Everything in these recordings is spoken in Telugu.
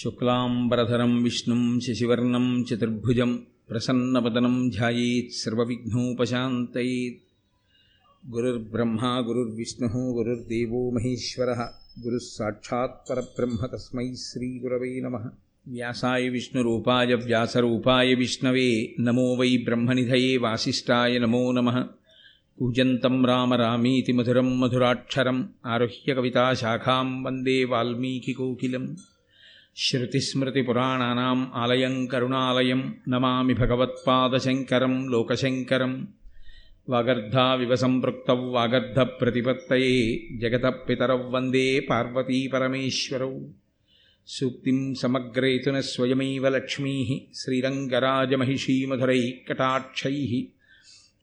శుక్లాంబరధరం విష్ణుం శశివర్ణం చతుర్భుజం ప్రసన్నవదనం ధ్యాయేత్ సర్వవిఘ్నోపశాంతయేత్. గురుర్బ్రహ్మ గురుర్విష్ణు గురుర్దేవో మహేశ్వర. గురుः సాక్షాత్ పరబ్రహ్మ తస్మై శ్రీగురవై నమ. వ్యాసాయ విష్ణురూపాయ వ్యాసరూపాయ విష్ణవే నమో వై బ్రహ్మనిధయే వాసిష్టాయ నమో నమ. కూజంతం రామ రామీతి మధురం మధురాక్షరం. ఆరుహ్య కవితాశాఖాం వందే వాల్మీకికోకిలం శృతిస్మృతిపురాణానాం ఆలయం కరుణాలయం నమామి భగవత్పాదశంకరం లోకశంకరం వాగర్ధావివ సంపృక్తౌ వాగర్ధప్రతిపత్తయే జగతః పితరౌ వందే పార్వతీపరమేశ్వరౌ సూక్తిం సమగ్రేతున స్వయమైవ లక్ష్మీ శ్రీరంగరాజమహిషీమధురైకటాక్షైः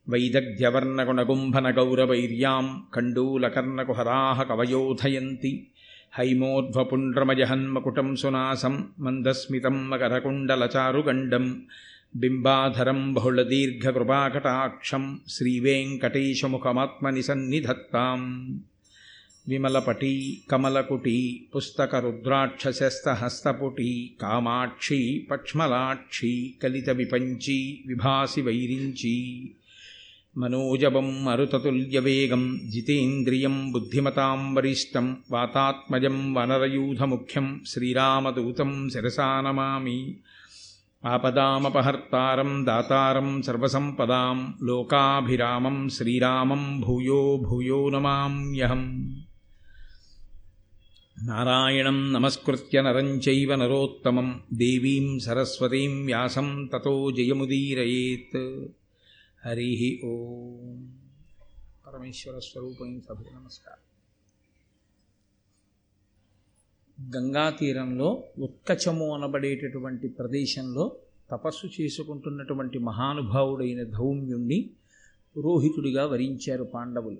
వైదగ్ధ్యవర్ణగుణగుంభనగౌరవైర్యాం కండూలకర్ణకుహరాः కవయోధయంతి హైమోర్ధ్వపుండ్రమజహన్మకుటం సునాసం మందస్మితం మకరకుండలచారుగండం బింబాధరం బహుళదీర్ఘకృపాకటాక్షం శ్రీవేంకటేశముఖమాత్మని సన్నిధత్తాం విమలపటీ కమలకుటీ పుస్తకరుద్రాక్షశస్తహస్తపుటీ కామాక్షి పక్ష్మలాక్షి కలిత విపంచీ విభాసి వైరించి మనోజవం మరుతతుల్యవేగం జితేంద్రియం బుద్ధిమతాం వరిష్టం వాతాత్మజం వనరయూధముఖ్యం శ్రీరామదూతం శిరసా నమామి ఆపదామపహర్తారం దాతారం సర్వసంపదాం లోకాభిరామం శ్రీరామం భూయో భూయో నమామ్యహం నారాయణం నమస్కృత్య నరం చైవ నరోత్తమం దేవీం సరస్వతీం వ్యాసం తతో జయముదీరయేత్ హరి ఓం. పరమేశ్వర స్వరూపం సభకు నమస్కారం. గంగా తీరంలో ఉత్కచము అనబడేటటువంటి ప్రదేశంలో తపస్సు చేసుకుంటున్నటువంటి మహానుభావుడైన ధౌమ్యుణ్ణి పురోహితుడిగా వరించారు పాండవులు.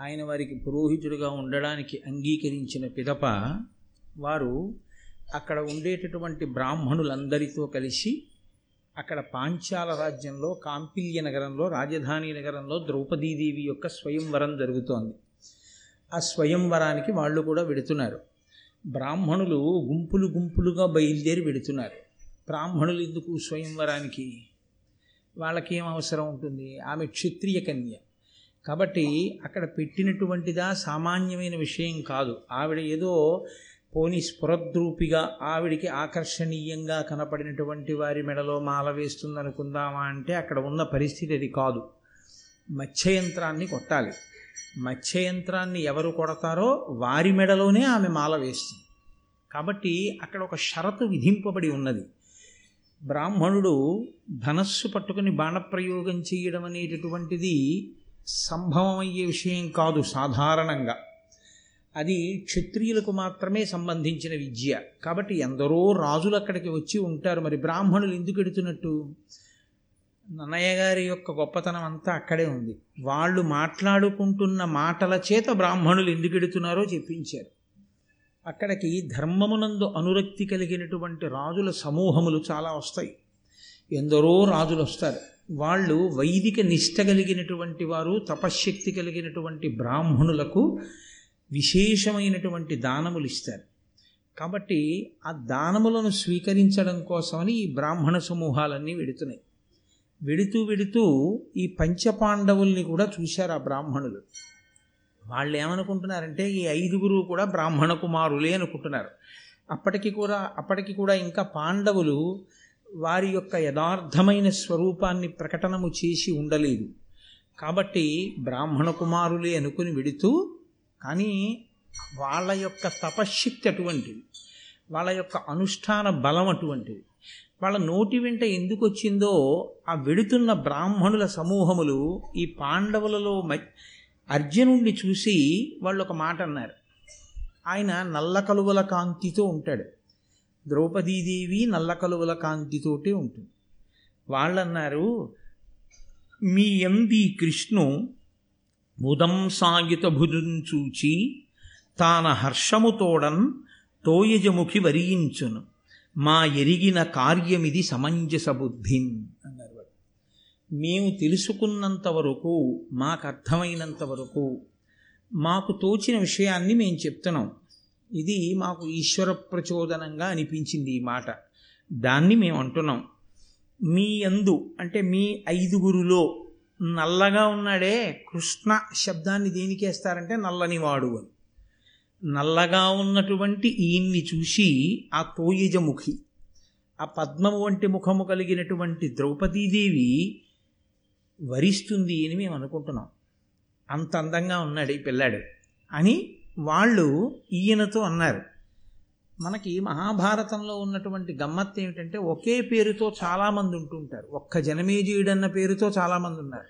ఆయన వారికి పురోహితుడిగా ఉండడానికి అంగీకరించిన పిదప వారు అక్కడ ఉండేటటువంటి బ్రాహ్మణులందరితో కలిసి అక్కడ పాంచాల రాజ్యంలో కాంపిల్య నగరంలో రాజధాని నగరంలో ద్రౌపదీదేవి యొక్క స్వయంవరం జరుగుతోంది. ఆ స్వయంవరానికి వాళ్ళు కూడా వెడుతున్నారు. బ్రాహ్మణులు గుంపులు గుంపులుగా బయలుదేరి వెడుతున్నారు. బ్రాహ్మణులు ఎందుకు స్వయంవరానికి? వాళ్ళకేం అవసరం ఉంటుంది? ఆమె క్షత్రియ కన్య. కాబట్టి అక్కడ పెట్టినటువంటిదా సామాన్యమైన విషయం కాదు. ఆవిడ ఏదో పోని స్ఫురద్రూపిగా ఆవిడికి ఆకర్షణీయంగా కనపడినటువంటి వారి మెడలో మాల వేస్తుందనుకుందామా అంటే అక్కడ ఉన్న పరిస్థితి అది కాదు. మత్స్యయంత్రాన్ని కొట్టాలి. మత్స్యయంత్రాన్ని ఎవరు కొడతారో వారి మెడలోనే ఆమె మాల వేస్తుంది. కాబట్టి అక్కడ ఒక షరతు విధింపబడి ఉన్నది. బ్రాహ్మణుడు ధనస్సు పట్టుకుని బాణప్రయోగం చేయడం అనేటటువంటిది సంభవమయ్యే విషయం కాదు సాధారణంగా. అది క్షత్రియులకు మాత్రమే సంబంధించిన విద్య. కాబట్టి ఎందరో రాజులు అక్కడికి వచ్చి ఉంటారు. మరి బ్రాహ్మణులు ఎందుకు ఎడుతున్నట్టు? నన్నయ్య గారి యొక్క గొప్పతనం అంతా అక్కడే ఉంది. వాళ్ళు మాట్లాడుకుంటున్న మాటల చేత బ్రాహ్మణులు ఎందుకు ఎడుతున్నారో చెప్పించారు. అక్కడికి ధర్మమునందు అనురక్తి కలిగినటువంటి రాజుల సమూహములు చాలా వస్తాయి. ఎందరో రాజులు వస్తారు. వాళ్ళు వైదిక నిష్ట కలిగినటువంటి వారు తపశ్శక్తి కలిగినటువంటి బ్రాహ్మణులకు విశేషమైనటువంటి దానములు ఇస్తారు. కాబట్టి ఆ దానములను స్వీకరించడం కోసమని ఈ బ్రాహ్మణ సమూహాలన్నీ వెడుతున్నాయి. వెడుతూ వెడుతూ ఈ పంచపాండవుల్ని కూడా చూశారు ఆ బ్రాహ్మణులు. వాళ్ళు ఏమనుకుంటున్నారంటే ఈ ఐదుగురు కూడా బ్రాహ్మణ కుమారులే అనుకుంటున్నారు. అప్పటికి కూడా అప్పటికి కూడా ఇంకా పాండవులు వారి యొక్క యథార్థమైన స్వరూపాన్ని ప్రకటనము చేసి ఉండలేదు. కాబట్టి బ్రాహ్మణ కుమారులే అనుకుని వెడుతూ కానీ వాళ్ళ యొక్క తపశ్శక్తి అటువంటిది. వాళ్ళ యొక్క అనుష్ఠాన బలం అటువంటిది. వాళ్ళ నోటి వెంట ఎందుకు వచ్చిందో ఆ వెడుతున్న బ్రాహ్మణుల సమూహములు ఈ పాండవులలో అర్జునుడిని చూసి వాళ్ళు ఒక మాట అన్నారు. ఆయన నల్ల కలువల కాంతితో ఉంటాడు. ద్రౌపదీదేవి నల్ల కలువల కాంతితోటే ఉంటుంది. వాళ్ళన్నారు మీ ఎంది కృష్ణు ఉదం సాగిత చూచి తాన హర్షముతోడన్ తోయజముఖి వరియించును. మా ఎరిగిన కార్యమిది సమంజస బుద్ధిన్ అన్నారు వాడు. మేము తెలుసుకున్నంత వరకు మాకు అర్థమైనంత వరకు మాకు తోచిన విషయాన్ని మేము చెప్తున్నాం. ఇది మాకు ఈశ్వర ప్రచోదనంగా అనిపించింది ఈ మాట. దాన్ని మేము అంటున్నాం. మీ అందు అంటే మీ ఐదుగురులో నల్లగా ఉన్నాడే కృష్ణ శబ్దాన్ని దేనికేస్తారంటే నల్లని వాడు అని. నల్లగా ఉన్నటువంటి ఈయన్ని చూసి ఆ తోయజముఖి ఆ పద్మము వంటి ముఖము కలిగినటువంటి ద్రౌపదీదేవి వరిస్తుంది అని మేము అనుకుంటున్నాం. అంత అందంగా ఉన్నాడు ఈ పిల్లాడు అని వాళ్ళు ఈయనతో అన్నారు. మనకి మహాభారతంలో ఉన్నటువంటి గమ్మత్తు ఏమిటంటే ఒకే పేరుతో చాలామంది ఉంటుంటారు. ఒక్క జనమేజీయుడన్న అన్న పేరుతో చాలామంది ఉన్నారు.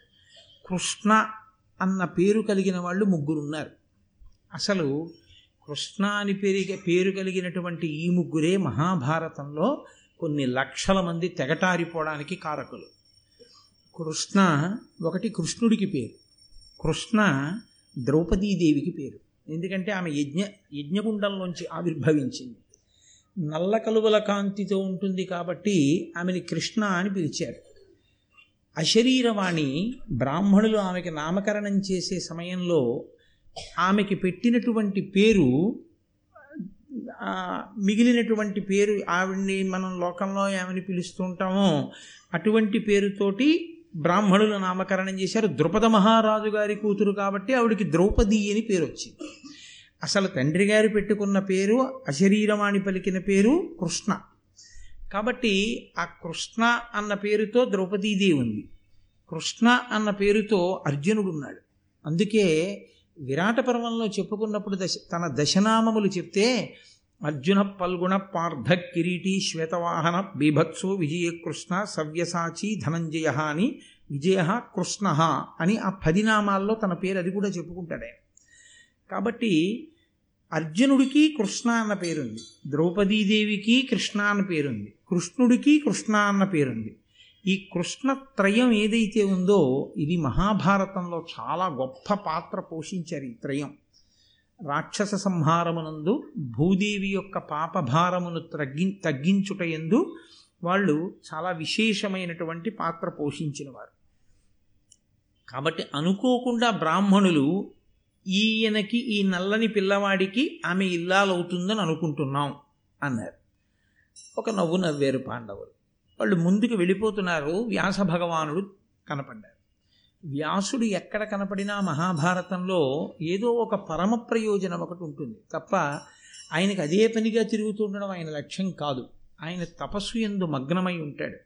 కృష్ణ అన్న పేరు కలిగిన వాళ్ళు ముగ్గురు ఉన్నారు. అసలు కృష్ణ అని పేరు పేరు కలిగినటువంటి ఈ ముగ్గురే మహాభారతంలో కొన్ని లక్షల మంది తెగటారిపోవడానికి కారకులు. కృష్ణ ఒకటి కృష్ణుడికి పేరు. కృష్ణ ద్రౌపదీదేవికి పేరు. ఎందుకంటే ఆమె యజ్ఞ యజ్ఞగుండంలోంచి ఆవిర్భవించింది. నల్ల కలువల కాంతితో ఉంటుంది కాబట్టి ఆమెని కృష్ణ అని పిలిచారు. అశరీరవాణి బ్రాహ్మణులు ఆమెకి నామకరణం చేసే సమయంలో ఆమెకి పెట్టినటువంటి పేరు మిగిలినటువంటి పేరు ఆవిడ్ని మనం లోకంలో ఏమని పిలుస్తుంటామో అటువంటి పేరుతోటి బ్రాహ్మణులు నామకరణం చేశారు. ద్రుపద మహారాజు గారి కూతురు కాబట్టి ఆవిడికి ద్రౌపది అని పేరు వచ్చింది. అసలు తండ్రి గారు పెట్టుకున్న పేరు అశరీరవాణి పలికిన పేరు కృష్ణ. కాబట్టి ఆ కృష్ణ అన్న పేరుతో ద్రౌపదీదేవి ఉంది. కృష్ణ అన్న పేరుతో అర్జునుడు ఉన్నాడు. అందుకే విరాట పర్వంలో చెప్పుకున్నప్పుడు దశ తన దశనామములు చెప్తే అర్జున పల్గుణ పార్థ కిరీటి శ్వేతవాహన బీభత్సో విజయకృష్ణ సవ్యసాచి ధనంజయ అని విజయ కృష్ణ అని ఆ పది నామాల్లో తన పేరు అది కూడా చెప్పుకుంటాడే. కాబట్టి అర్జునుడికి కృష్ణ అన్న పేరుంది ద్రౌపదీదేవికి కృష్ణ అన్న పేరుంది కృష్ణుడికి కృష్ణ అన్న పేరుంది. ఈ కృష్ణ త్రయం ఏదైతే ఉందో ఇది మహాభారతంలో చాలా గొప్ప పాత్ర పోషించారు ఈ త్రయం. రాక్షస సంహారమునందు భూదేవి యొక్క పాపభారమును తగ్గి తగ్గించుట ఎందు వాళ్ళు చాలా విశేషమైనటువంటి పాత్ర పోషించినవారు. కాబట్టి అనుకోకుండా బ్రాహ్మణులు ఈయనకి ఈ నల్లని పిల్లవాడికి ఆమె ఇల్లాలవుతుందని అనుకుంటున్నాం అన్నారు. ఒక నవ్వు నవ్వారు పాండవులు. వాళ్ళు ముందుకు వెళ్ళిపోతున్నారు. వ్యాస భగవానుడు కనపడ్డారు వ్యాసుడు ఎక్కడ కనపడినా మహాభారతంలో ఏదో ఒక పరమ ప్రయోజనం ఒకటి ఉంటుంది. తప్ప ఆయనకు అదే పనిగా తిరుగుతుండడం ఆయన లక్ష్యం కాదు. ఆయన తపస్సు ఎందు మగ్నమై ఉంటాడు.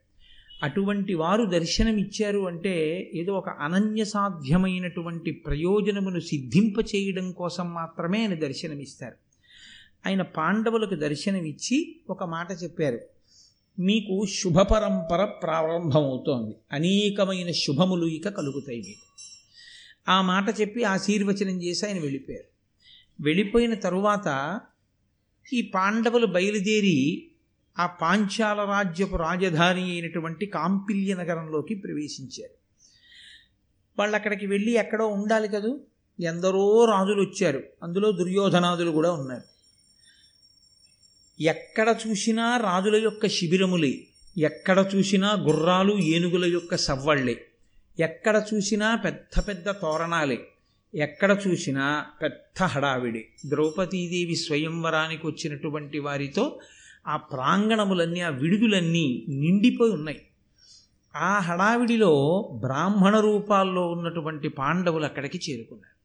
అటువంటి వారు దర్శనమిచ్చారు అంటే ఏదో ఒక అనన్య సాధ్యమైనటువంటి ప్రయోజనమును సిద్ధింపచేయడం కోసం మాత్రమే ఆయన దర్శనమిస్తారు. ఆయన పాండవులకు దర్శనమిచ్చి ఒక మాట చెప్పారు. మీకు శుభ పరంపర ప్రారంభమవుతోంది. అనేకమైన శుభములు ఇక కలుగుతాయి మీకు. ఆ మాట చెప్పి ఆశీర్వచనం చేసి ఆయన వెళ్ళిపోయారు. వెళ్ళిపోయిన తరువాత ఈ పాండవులు బయలుదేరి ఆ పాంచాల రాజ్యపు రాజధాని అయినటువంటి కాంపిల్య నగరంలోకి ప్రవేశించారు. వాళ్ళు అక్కడికి వెళ్ళి ఎక్కడో ఉండాలి కదూ? ఎందరో రాజులు వచ్చారు. అందులో దుర్యోధనాదులు కూడా ఉన్నారు. ఎక్కడ చూసినా రాజుల యొక్క శిబిరములే. ఎక్కడ చూసినా గుర్రాలు ఏనుగుల యొక్క సవ్వళ్ళే. ఎక్కడ చూసినా పెద్ద పెద్ద తోరణాలే. ఎక్కడ చూసినా పెద్ద హడావిడి. ద్రౌపదీదేవి స్వయంవరానికి వచ్చినటువంటి వారితో ఆ ప్రాంగణములన్నీ ఆ విడుదలన్నీ నిండిపోయి ఉన్నాయి. ఆ హడావిడిలో బ్రాహ్మణ రూపాల్లో ఉన్నటువంటి పాండవులు అక్కడికి చేరుకున్నారు.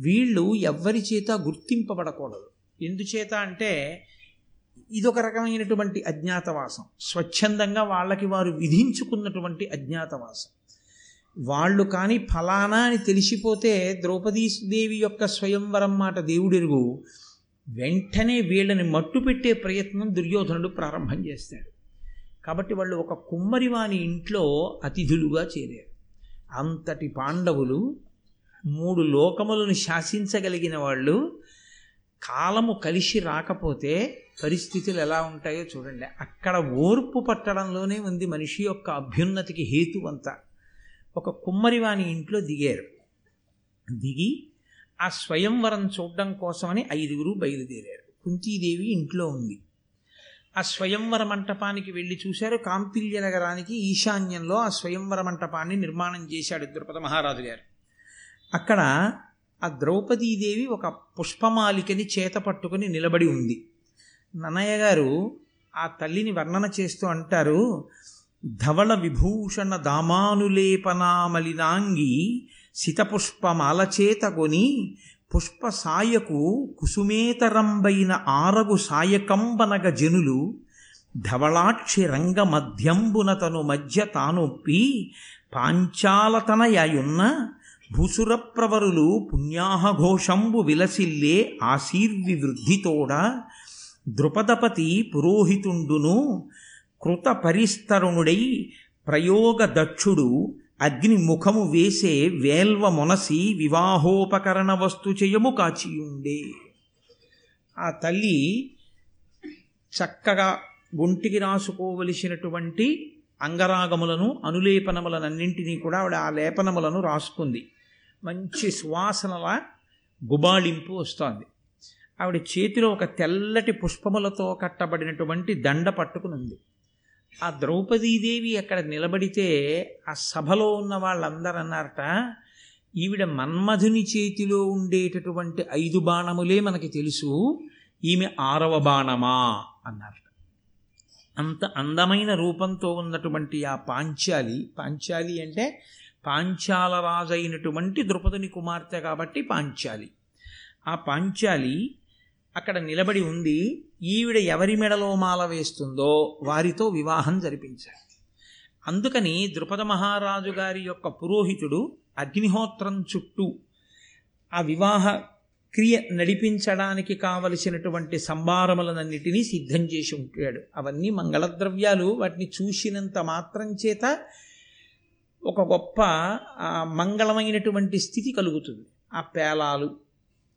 వీళ్ళు ఎవ్వరి చేత గుర్తింపబడకూడదు. ఎందుచేత అంటే ఇదొక రకమైనటువంటి అజ్ఞాతవాసం. స్వచ్ఛందంగా వాళ్ళకి వారు విధించుకున్నటువంటి అజ్ఞాతవాసం. వాళ్ళు కానీ ఫలానా అని తెలిసిపోతే ద్రౌపదీదేవి యొక్క స్వయంవరం మాట దేవుడెరుగు వెంటనే వీళ్ళని మట్టు పెట్టే ప్రయత్నం దుర్యోధనుడు ప్రారంభం చేస్తాడు. కాబట్టి వాళ్ళు ఒక కుమ్మరివాని ఇంట్లో అతిథులుగా చేరారు. అంతటి పాండవులు మూడు లోకములను శాసించగలిగిన వాళ్ళు కాలము కలిసి రాకపోతే పరిస్థితులు ఎలా ఉంటాయో చూడండి. అక్కడ ఓర్పు పట్టడంలోనే ఉంది మనిషి యొక్క అభ్యున్నతికి హేతు అంతా. ఒక కుమ్మరివాణి ఇంట్లో దిగారు. దిగి ఆ స్వయంవరం చూడడం కోసమని ఐదుగురు బయలుదేరారు. కుంతీదేవి ఇంట్లో ఉంది. ఆ స్వయంవర మంటపానికి వెళ్ళి చూశారు. కాంపిల్య నగరానికి ఈశాన్యంలో ఆ స్వయంవర మంటపాన్ని నిర్మాణం చేశాడు ద్రుపద మహారాజు గారు అక్కడ ఆ ద్రౌపదీదేవి ఒక పుష్పమాలికని చేత పట్టుకుని నిలబడి ఉంది. నన్నయ్య గారు ఆ తల్లిని వర్ణన చేస్తూ అంటారు ధవళ విభూషణ దామానులేపనామలినాంగి సితపుష్పమాల చేత కొని పుష్ప సాయకు కుసుమేతరంబైన ఆరగు సాయకంబనగ జనులు ధవళాక్షి రంగ మధ్యంబున తను మధ్య తానొప్పి పాంచాలతనయాయున్న భూసురప్రవరులు పుణ్యాహఘోషంబు విలసిల్లే ఆశీర్వివృద్ధితోడ ద్రుపదపతి పురోహితుండును కృత పరిస్తరుణుడై ప్రయోగ దక్షుడు అగ్ని ముఖము వేసే వేల్వ మొనసి వివాహోపకరణ వస్తు చేయము కాచియుండే. ఆ తల్లి చక్కగా ఒంటికి రాసుకోవలసినటువంటి అంగరాగములను అనులేపనములనన్నింటినీ కూడా ఆవిడ ఆ లేపనములను రాసుకుంది. మంచి సువాసనల గుబాళింపు వస్తోంది. ఆవిడ చేతిలో ఒక తెల్లటి పుష్పములతో కట్టబడినటువంటి దండ పట్టుకుని ఉంది ఆ ద్రౌపదీదేవి అక్కడ నిలబడితే ఆ సభలో ఉన్న వాళ్ళందరూ అన్నారట ఈవిడ మన్మధుని చేతిలో ఉండేటటువంటి ఐదు బాణములే మనకి తెలుసు ఈమె ఆరవ బాణమా? అన్నారట. అంత అందమైన రూపంతో ఉన్నటువంటి ఆ పాంచాలి పాంచాలి అంటే పాంచాల రాజైనటువంటి ద్రుపదుని కుమార్తె కాబట్టి పాంచాలి. ఆ పాంచాలి అక్కడ నిలబడి ఉంది. ఈవిడ ఎవరి మెడలో మాల వేస్తుందో వారితో వివాహం జరిపించాలి అందుకని ద్రుపద మహారాజు గారి యొక్క పురోహితుడు అగ్నిహోత్రం చుట్టూ ఆ వివాహ క్రియ నడిపించడానికి కావలసినటువంటి సంభారములనన్నిటినీ సిద్ధం చేసి ఉంటాడు. అవన్నీ మంగళద్రవ్యాలు. వాటిని చూసినంత మాత్రం చేత ఒక గొప్ప మంగళమైనటువంటి స్థితి కలుగుతుంది. ఆ పేలాలు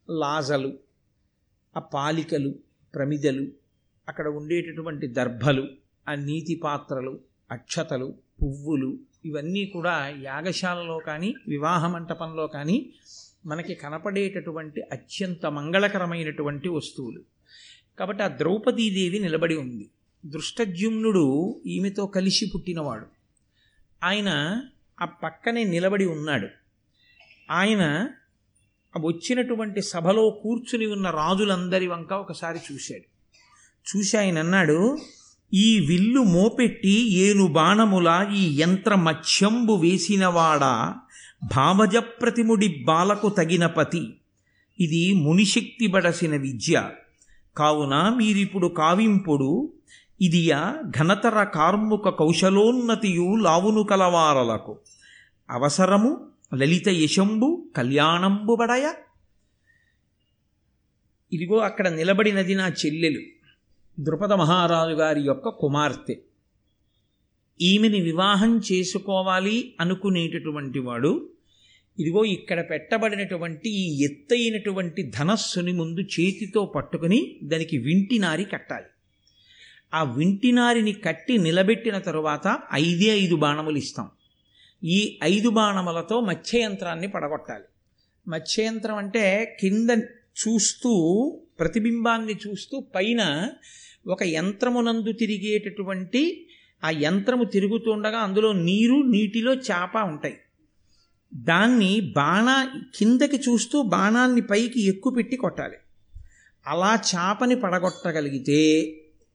లాజలు ఆ పాలికలు ప్రమిదలు అక్కడ ఉండేటటువంటి దర్భలు ఆ నీతి పాత్రలు అక్షతలు పువ్వులు ఇవన్నీ కూడా యాగశాలలో కానీ వివాహ మంటపంలో కానీ మనకి కనపడేటటువంటి అత్యంత మంగళకరమైనటువంటి వస్తువులు. కాబట్టి ఆ ద్రౌపదీదేవి నిలబడి ఉంది. దృష్టజ్యుమ్నుడు ఈమెతో కలిసి పుట్టినవాడు. ఆయన ఆ పక్కనే నిలబడి ఉన్నాడు. ఆయన వచ్చినటువంటి సభలో కూర్చుని ఉన్న రాజులందరి వంక ఒకసారి చూశాడు. చూసి ఆయన అన్నాడు ఈ విల్లు మోపెట్టి ఏను బాణముల ఈ యంత్ర మత్స్యంబు వేసినవాడా భావజ ప్రతిముడి బాలకు తగిన పతి. ఇది మునిశక్తి బడసిన విద్య. కావున మీరిప్పుడు కావింపుడు ఇదియా ఘనతర కార్ముక కౌశలోన్నతియు లావును కలవారలకు. అవసరము లలిత యశంబు కళ్యాణంబుబడయ ఇదిగో అక్కడ నిలబడినది నా చెల్లెలు ద్రుపద మహారాజు గారి యొక్క కుమార్తె. ఈమెని వివాహం చేసుకోవాలి అనుకునేటటువంటి వాడు ఇదిగో ఇక్కడ పెట్టబడినటువంటి ఈ ఎత్తైనటువంటి ధనస్సుని ముందు చేతితో పట్టుకుని దానికి వింటినారి కట్టాలి. ఆ వింటినారిని కట్టి నిలబెట్టిన తరువాత ఐదే ఐదు బాణములు ఇస్తాం. ఈ ఐదు బాణములతో మత్స్యయంత్రాన్ని పడగొట్టాలి. మత్స్యయంత్రం అంటే కింద చూస్తూ ప్రతిబింబాన్ని చూస్తూ పైన ఒక యంత్రమునందు తిరిగేటటువంటి ఆ యంత్రము తిరుగుతుండగా అందులో నీరు నీటిలో చేప ఉంటాయి. దాన్ని బాణ కిందకి చూస్తూ బాణాన్ని పైకి ఎక్కుపెట్టి కొట్టాలి. అలా చాపని పడగొట్టగలిగితే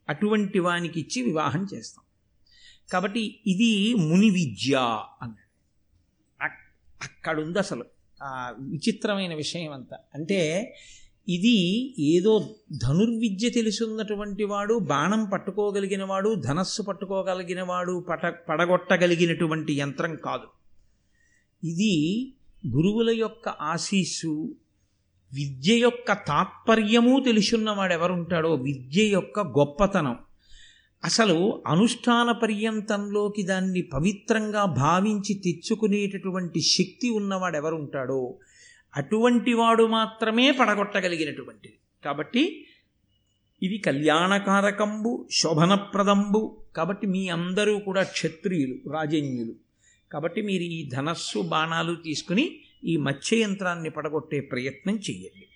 అటువంటి వానికి ఇచ్చి వివాహం చేస్తాం. కాబట్టి ఇది ముని విద్య అన్నాడు. అక్కడుంది అసలు. ఆ విచిత్రమైన విషయం అంతా. అంటే ఇది ఏదో ధనుర్విద్య తెలుసున్నటువంటి వాడు బాణం పట్టుకోగలిగిన వాడు ధనస్సు పట్టుకోగలిగిన వాడు పట పడగొట్టగలిగినటువంటి యంత్రం కాదు. ఇది గురువుల యొక్క ఆశీస్సు విద్య యొక్క తాత్పర్యము తెలుసున్నవాడు ఎవరుంటాడో విద్య యొక్క గొప్పతనం. అసలు అనుష్ఠాన పర్యంతంలోకి దాన్ని పవిత్రంగా భావించి తెచ్చుకునేటటువంటి శక్తి ఉన్నవాడు ఎవరుంటాడో అటువంటి వాడు మాత్రమే పడగొట్టగలిగినటువంటిది. కాబట్టి ఇది కళ్యాణకారకంబు శోభనప్రదంబు కాబట్టి మీ అందరూ కూడా క్షత్రియులు రాజన్యులు. కాబట్టి మీరు ఈ ధనస్సు బాణాలు తీసుకుని ఈ మత్స్యయంత్రాన్ని పడగొట్టే ప్రయత్నం చేయండి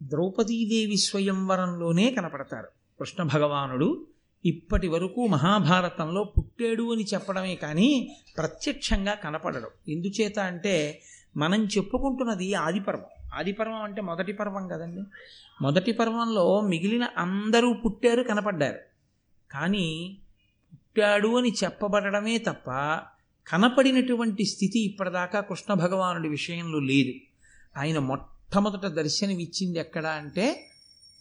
ద్రౌపదీదేవి స్వయంవరంలోనే కనపడతారు. కృష్ణ భగవానుడు ఇప్పటి వరకు మహాభారతంలో పుట్టాడు అని చెప్పడమే కానీ ప్రత్యక్షంగా కనపడడం. ఎందుచేత అంటే మనం చెప్పుకుంటున్నది ఆదిపర్వం. ఆదిపర్వం అంటే మొదటి పర్వం కదండి. మొదటి పర్వంలో మిగిలిన అందరూ పుట్టారు కనపడ్డారు. కానీ పుట్టాడు అని చెప్పబడమే తప్ప కనపడినటువంటి స్థితి ఇప్పటిదాకా కృష్ణ భగవానుడి విషయంలో లేదు. ఆయన మొట్టమొదట దర్శనమిచ్చింది ఎక్కడ అంటే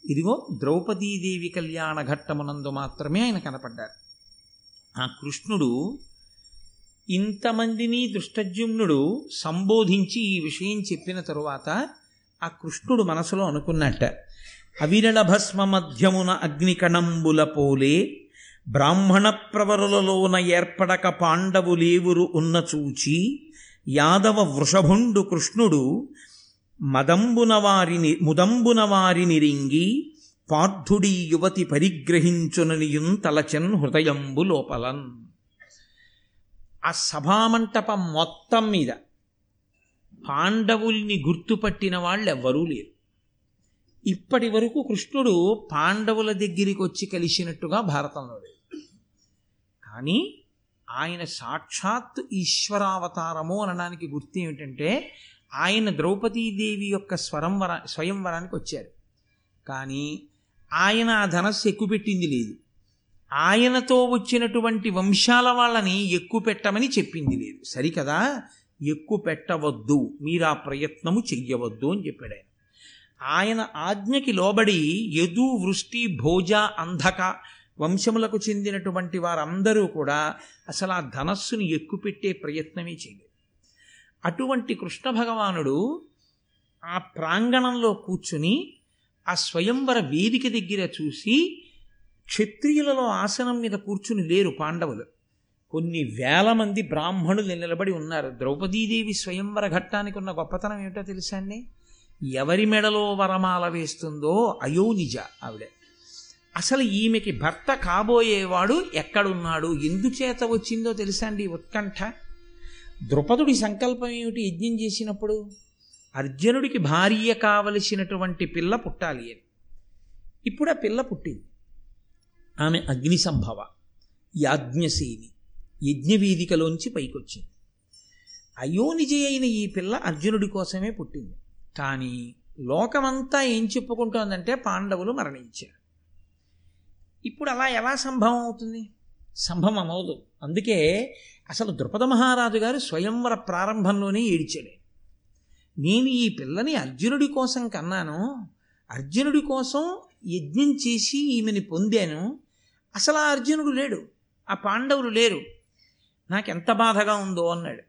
ఇదిగో ద్రౌపదీదేవి కళ్యాణ ఘట్టమునందు మాత్రమే ఆయన కనపడ్డారు. ఆ కృష్ణుడు ఇంతమందిని దృష్టజ్యుమ్నుడు సంబోధించి ఈ విషయం చెప్పిన తరువాత ఆ కృష్ణుడు మనసులో అనుకున్నట్ట అవిరళ భస్మ మధ్యమున అగ్నికణంబుల పోలే బ్రాహ్మణ ప్రవరులలోన ఏర్పడక పాండవులేవురు ఉన్న చూచి యాదవ వృషభుండు కృష్ణుడు మదంబున వారిని ముదంబున వారిని పార్థుడి యువతి పరిగ్రహించుననియున్ తలచన్ హృదయంబు లోపలన్. ఆ సభామంటపం మొత్తం మీద పాండవుల్ని గుర్తుపట్టిన వాళ్ళు ఎవ్వరూ లేరు. ఇప్పటి వరకు కృష్ణుడు పాండవుల దగ్గరికి వచ్చి కలిసినట్టుగా భారతంలో లేదు. కానీ ఆయన సాక్షాత్ ఈశ్వరావతారము అనడానికి గుర్తు ఏమిటంటే ఆయన ద్రౌపదీదేవి యొక్క స్వరంవర స్వయంవరానికి వచ్చారు. కానీ ఆయన ఆ ధనస్సు ఎక్కుపెట్టింది లేదు. ఆయనతో వచ్చినటువంటి వంశాల వాళ్ళని ఎక్కువ పెట్టమని చెప్పింది లేదు. సరికదా? ఎక్కువ పెట్టవద్దు మీరు ఆ ప్రయత్నము చెయ్యవద్దు అని చెప్పాడు ఆయన. ఆయన ఆజ్ఞకి లోబడి యదు వృష్టి భోజ అంధక వంశములకు చెందినటువంటి వారందరూ కూడా అసలు ఆ ధనస్సును ఎక్కుపెట్టే ప్రయత్నమే చేయలేదు. అటువంటి కృష్ణ భగవానుడు ఆ ప్రాంగణంలో కూర్చుని ఆ స్వయంవర వేదిక దగ్గర చూసి క్షత్రియులలో ఆసనం మీద కూర్చుని లేరు పాండవులు. కొన్ని వేల మంది బ్రాహ్మణులు నిలబడి ఉన్నారు. ద్రౌపదీదేవి స్వయంవర ఘట్టానికి ఉన్న గొప్పతనం ఏమిటో తెలుసా అండి? ఎవరి మెడలో వరమాల వేస్తుందో అయోనిజ ఆవిడ. అసలు ఈమెకి భర్త కాబోయేవాడు ఎక్కడున్నాడు? ఎందుచేత వచ్చిందో తెలుసా అండి ఉత్కంఠ? ద్రుపదుడి సంకల్పం ఏమిటి? యజ్ఞం చేసినప్పుడు అర్జునుడికి భార్య కావలసినటువంటి పిల్ల పుట్టాలి అని. ఇప్పుడు ఆ పిల్ల పుట్టింది. ఆమె అగ్ని సంభవ యాజ్ఞసేని యజ్ఞవేదికలోంచి పైకొచ్చింది. అయోనిజ అయిన ఈ పిల్ల అర్జునుడి కోసమే పుట్టింది. కానీ లోకమంతా ఏం చెప్పుకుంటోందంటే పాండవులు మరణించారు. ఇప్పుడు అలా ఎలా సంభవం అవుతుంది? సంభవం అవదు అందుకే అసలు ద్రుపద మహారాజు గారు స్వయంవర ప్రారంభంలోనే ఏడిచాడు. నేను ఈ పిల్లని అర్జునుడి కోసం కన్నాను అర్జునుడి కోసం యజ్ఞం చేసి ఈమెని పొందాను. అసలు ఆ అర్జునుడు లేడు ఆ పాండవులు లేరు. నాకెంత బాధగా ఉందో అన్నాడు.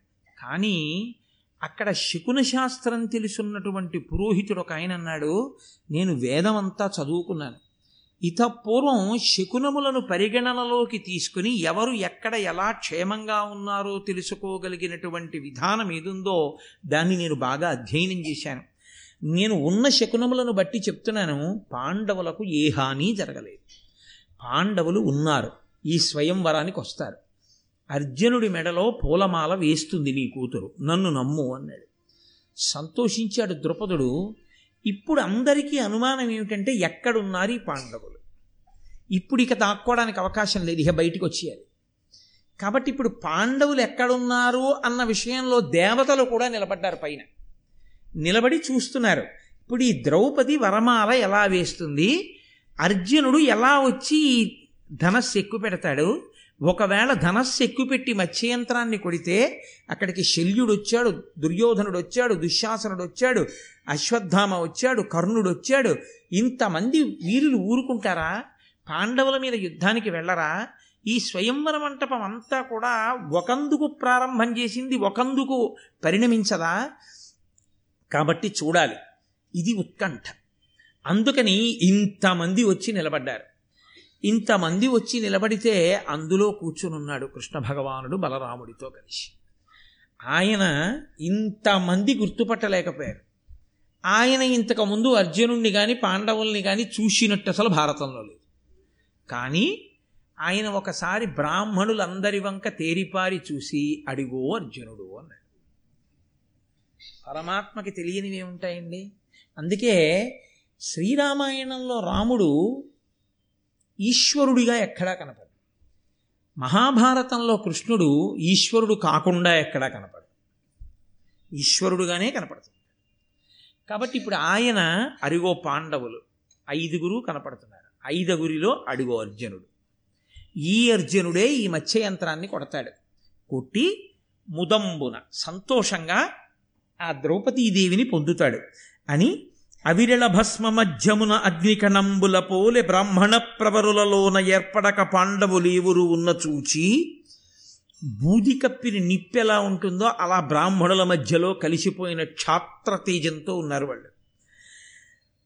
కానీ అక్కడ శకున శాస్త్రం తెలుసున్నటువంటి పురోహితుడు ఒక ఆయన అన్నాడు నేను వేదమంతా చదువుకున్నాను. ఇతపూర్వం శకునములను పరిగణనలోకి తీసుకుని ఎవరు ఎక్కడ ఎలా క్షేమంగా ఉన్నారో తెలుసుకోగలిగినటువంటి విధానం ఏదుందో దాన్ని నేను బాగా అధ్యయనం చేశాను. నేను ఉన్న శకునములను బట్టి చెప్తున్నాను పాండవులకు ఏ హాని జరగలేదు. పాండవులు ఉన్నారు ఈ స్వయంవరానికి వస్తారు. అర్జునుడి మెడలో పూలమాల వేస్తుంది నీ కూతురు నన్ను నమ్ము అన్నాడు సంతోషించాడు ద్రుపదుడు ఇప్పుడు అందరికీ అనుమానం ఏమిటంటే ఎక్కడున్నారు ఈ పాండవులు? ఇప్పుడు ఇక దాక్కోవడానికి అవకాశం లేదు ఇక బయటికి వచ్చేయాలి. కాబట్టి ఇప్పుడు పాండవులు ఎక్కడున్నారు అన్న విషయంలో దేవతలు కూడా నిలబడ్డారు పైన. నిలబడి చూస్తున్నారు. ఇప్పుడు ఈ ద్రౌపది వరమాల ఎలా వేస్తుంది? అర్జునుడు ఎలా వచ్చి ఈ ధనస్సు ఎక్కువ పెడతాడు? ఒకవేళ ధనస్సు ఎక్కుపెట్టి మత్స్యయంత్రాన్ని కొడితే అక్కడికి శల్యుడు వచ్చాడు దుర్యోధనుడు వచ్చాడు దుశ్శాసనుడు వచ్చాడు అశ్వత్థామ వచ్చాడు కర్ణుడు వచ్చాడు ఇంతమంది వీరులు ఊరుకుంటారా? పాండవుల మీద యుద్ధానికి వెళ్ళరా? ఈ స్వయంవర మంటపం అంతా కూడా ఒకందుకు ప్రారంభం చేసింది ఒకందుకు పరిణమించదా? కాబట్టి చూడాలి. ఇది ఉత్కంఠ. అందుకని ఇంతమంది వచ్చి నిలబడ్డారు. ఇంతమంది వచ్చి నిలబడితే అందులో కూర్చునున్నాడు కృష్ణ భగవానుడు బలరాముడితో కలిసి. ఆయన ఇంతమంది గుర్తుపట్టలేకపోయారు. ఆయన ఇంతకుముందు అర్జునుడిని కానీ పాండవుల్ని కానీ చూసినట్టు అసలు భారతంలో లేదు. కానీ ఆయన ఒకసారి బ్రాహ్మణులందరి వంక తేరిపారి చూసి అడిగో అర్జునుడు అన్నాడు. పరమాత్మకి తెలియనివి ఏముంటాయండి? అందుకే శ్రీరామాయణంలో రాముడు ఈశ్వరుడిగా ఎక్కడా కనపడు మహాభారతంలో కృష్ణుడు ఈశ్వరుడు కాకుండా ఎక్కడా కనపడు ఈశ్వరుడుగానే కనపడుతుంది. కాబట్టి ఇప్పుడు ఆయన అరిగో పాండవులు. ఐదుగురు కనపడుతున్నారు. ఐదుగురిలో అడిగో అర్జునుడు. ఈ అర్జునుడే ఈ మత్స్య యంత్రాన్ని కొడతాడు. కొట్టి ముదంబున సంతోషంగా ఆ ద్రౌపదీదేవిని పొందుతాడు అని అవిరళ భస్మ మధ్యమున అగ్నికణంబుల పోలె బ్రాహ్మణ ప్రవరులలోన ఏర్పడక పాండవులేవురు ఉన్న చూచి బూది కప్పిని నిప్పెలా ఉంటుందో అలా బ్రాహ్మణుల మధ్యలో కలిసిపోయిన క్షాత్ర తేజంతో ఉన్నారు వాళ్ళు.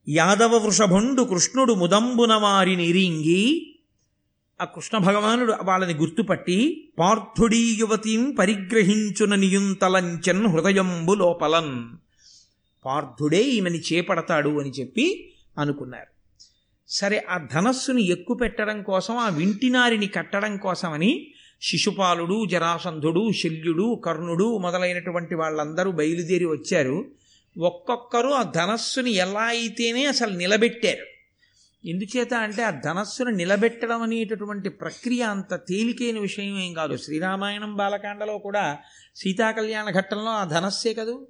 యాదవ వృషభుండు కృష్ణుడు ముదంబున వారిని ఇరింగి ఆ కృష్ణ భగవానుడు వాళ్ళని గుర్తుపట్టి పార్థుడీ యువతీం పరిగ్రహించున నియుంతలంచన్ హృదయంబు లోపలన్. పార్థుడే ఈమెని చేపడతాడు అని చెప్పి అనుకున్నారు. సరే ఆ ధనస్సుని ఎక్కు పెట్టడం కోసం ఆ వింటినారిని కట్టడం కోసమని శిశుపాలుడు జరాసంధుడు శల్యుడు కర్ణుడు మొదలైనటువంటి వాళ్ళందరూ బయలుదేరి వచ్చారు. ఒక్కొక్కరు ఆ ధనస్సుని ఎలా అయితేనే అసలు నిలబెట్టారు. ఎందుచేత అంటే ఆ ధనస్సును నిలబెట్టడం అనేటటువంటి ప్రక్రియ అంత తేలికైన విషయం ఏం కాదు. శ్రీరామాయణం బాలకాండలో కూడా సీతాకళ్యాణ ఘట్టంలో ఆ ధనస్సే కదూ?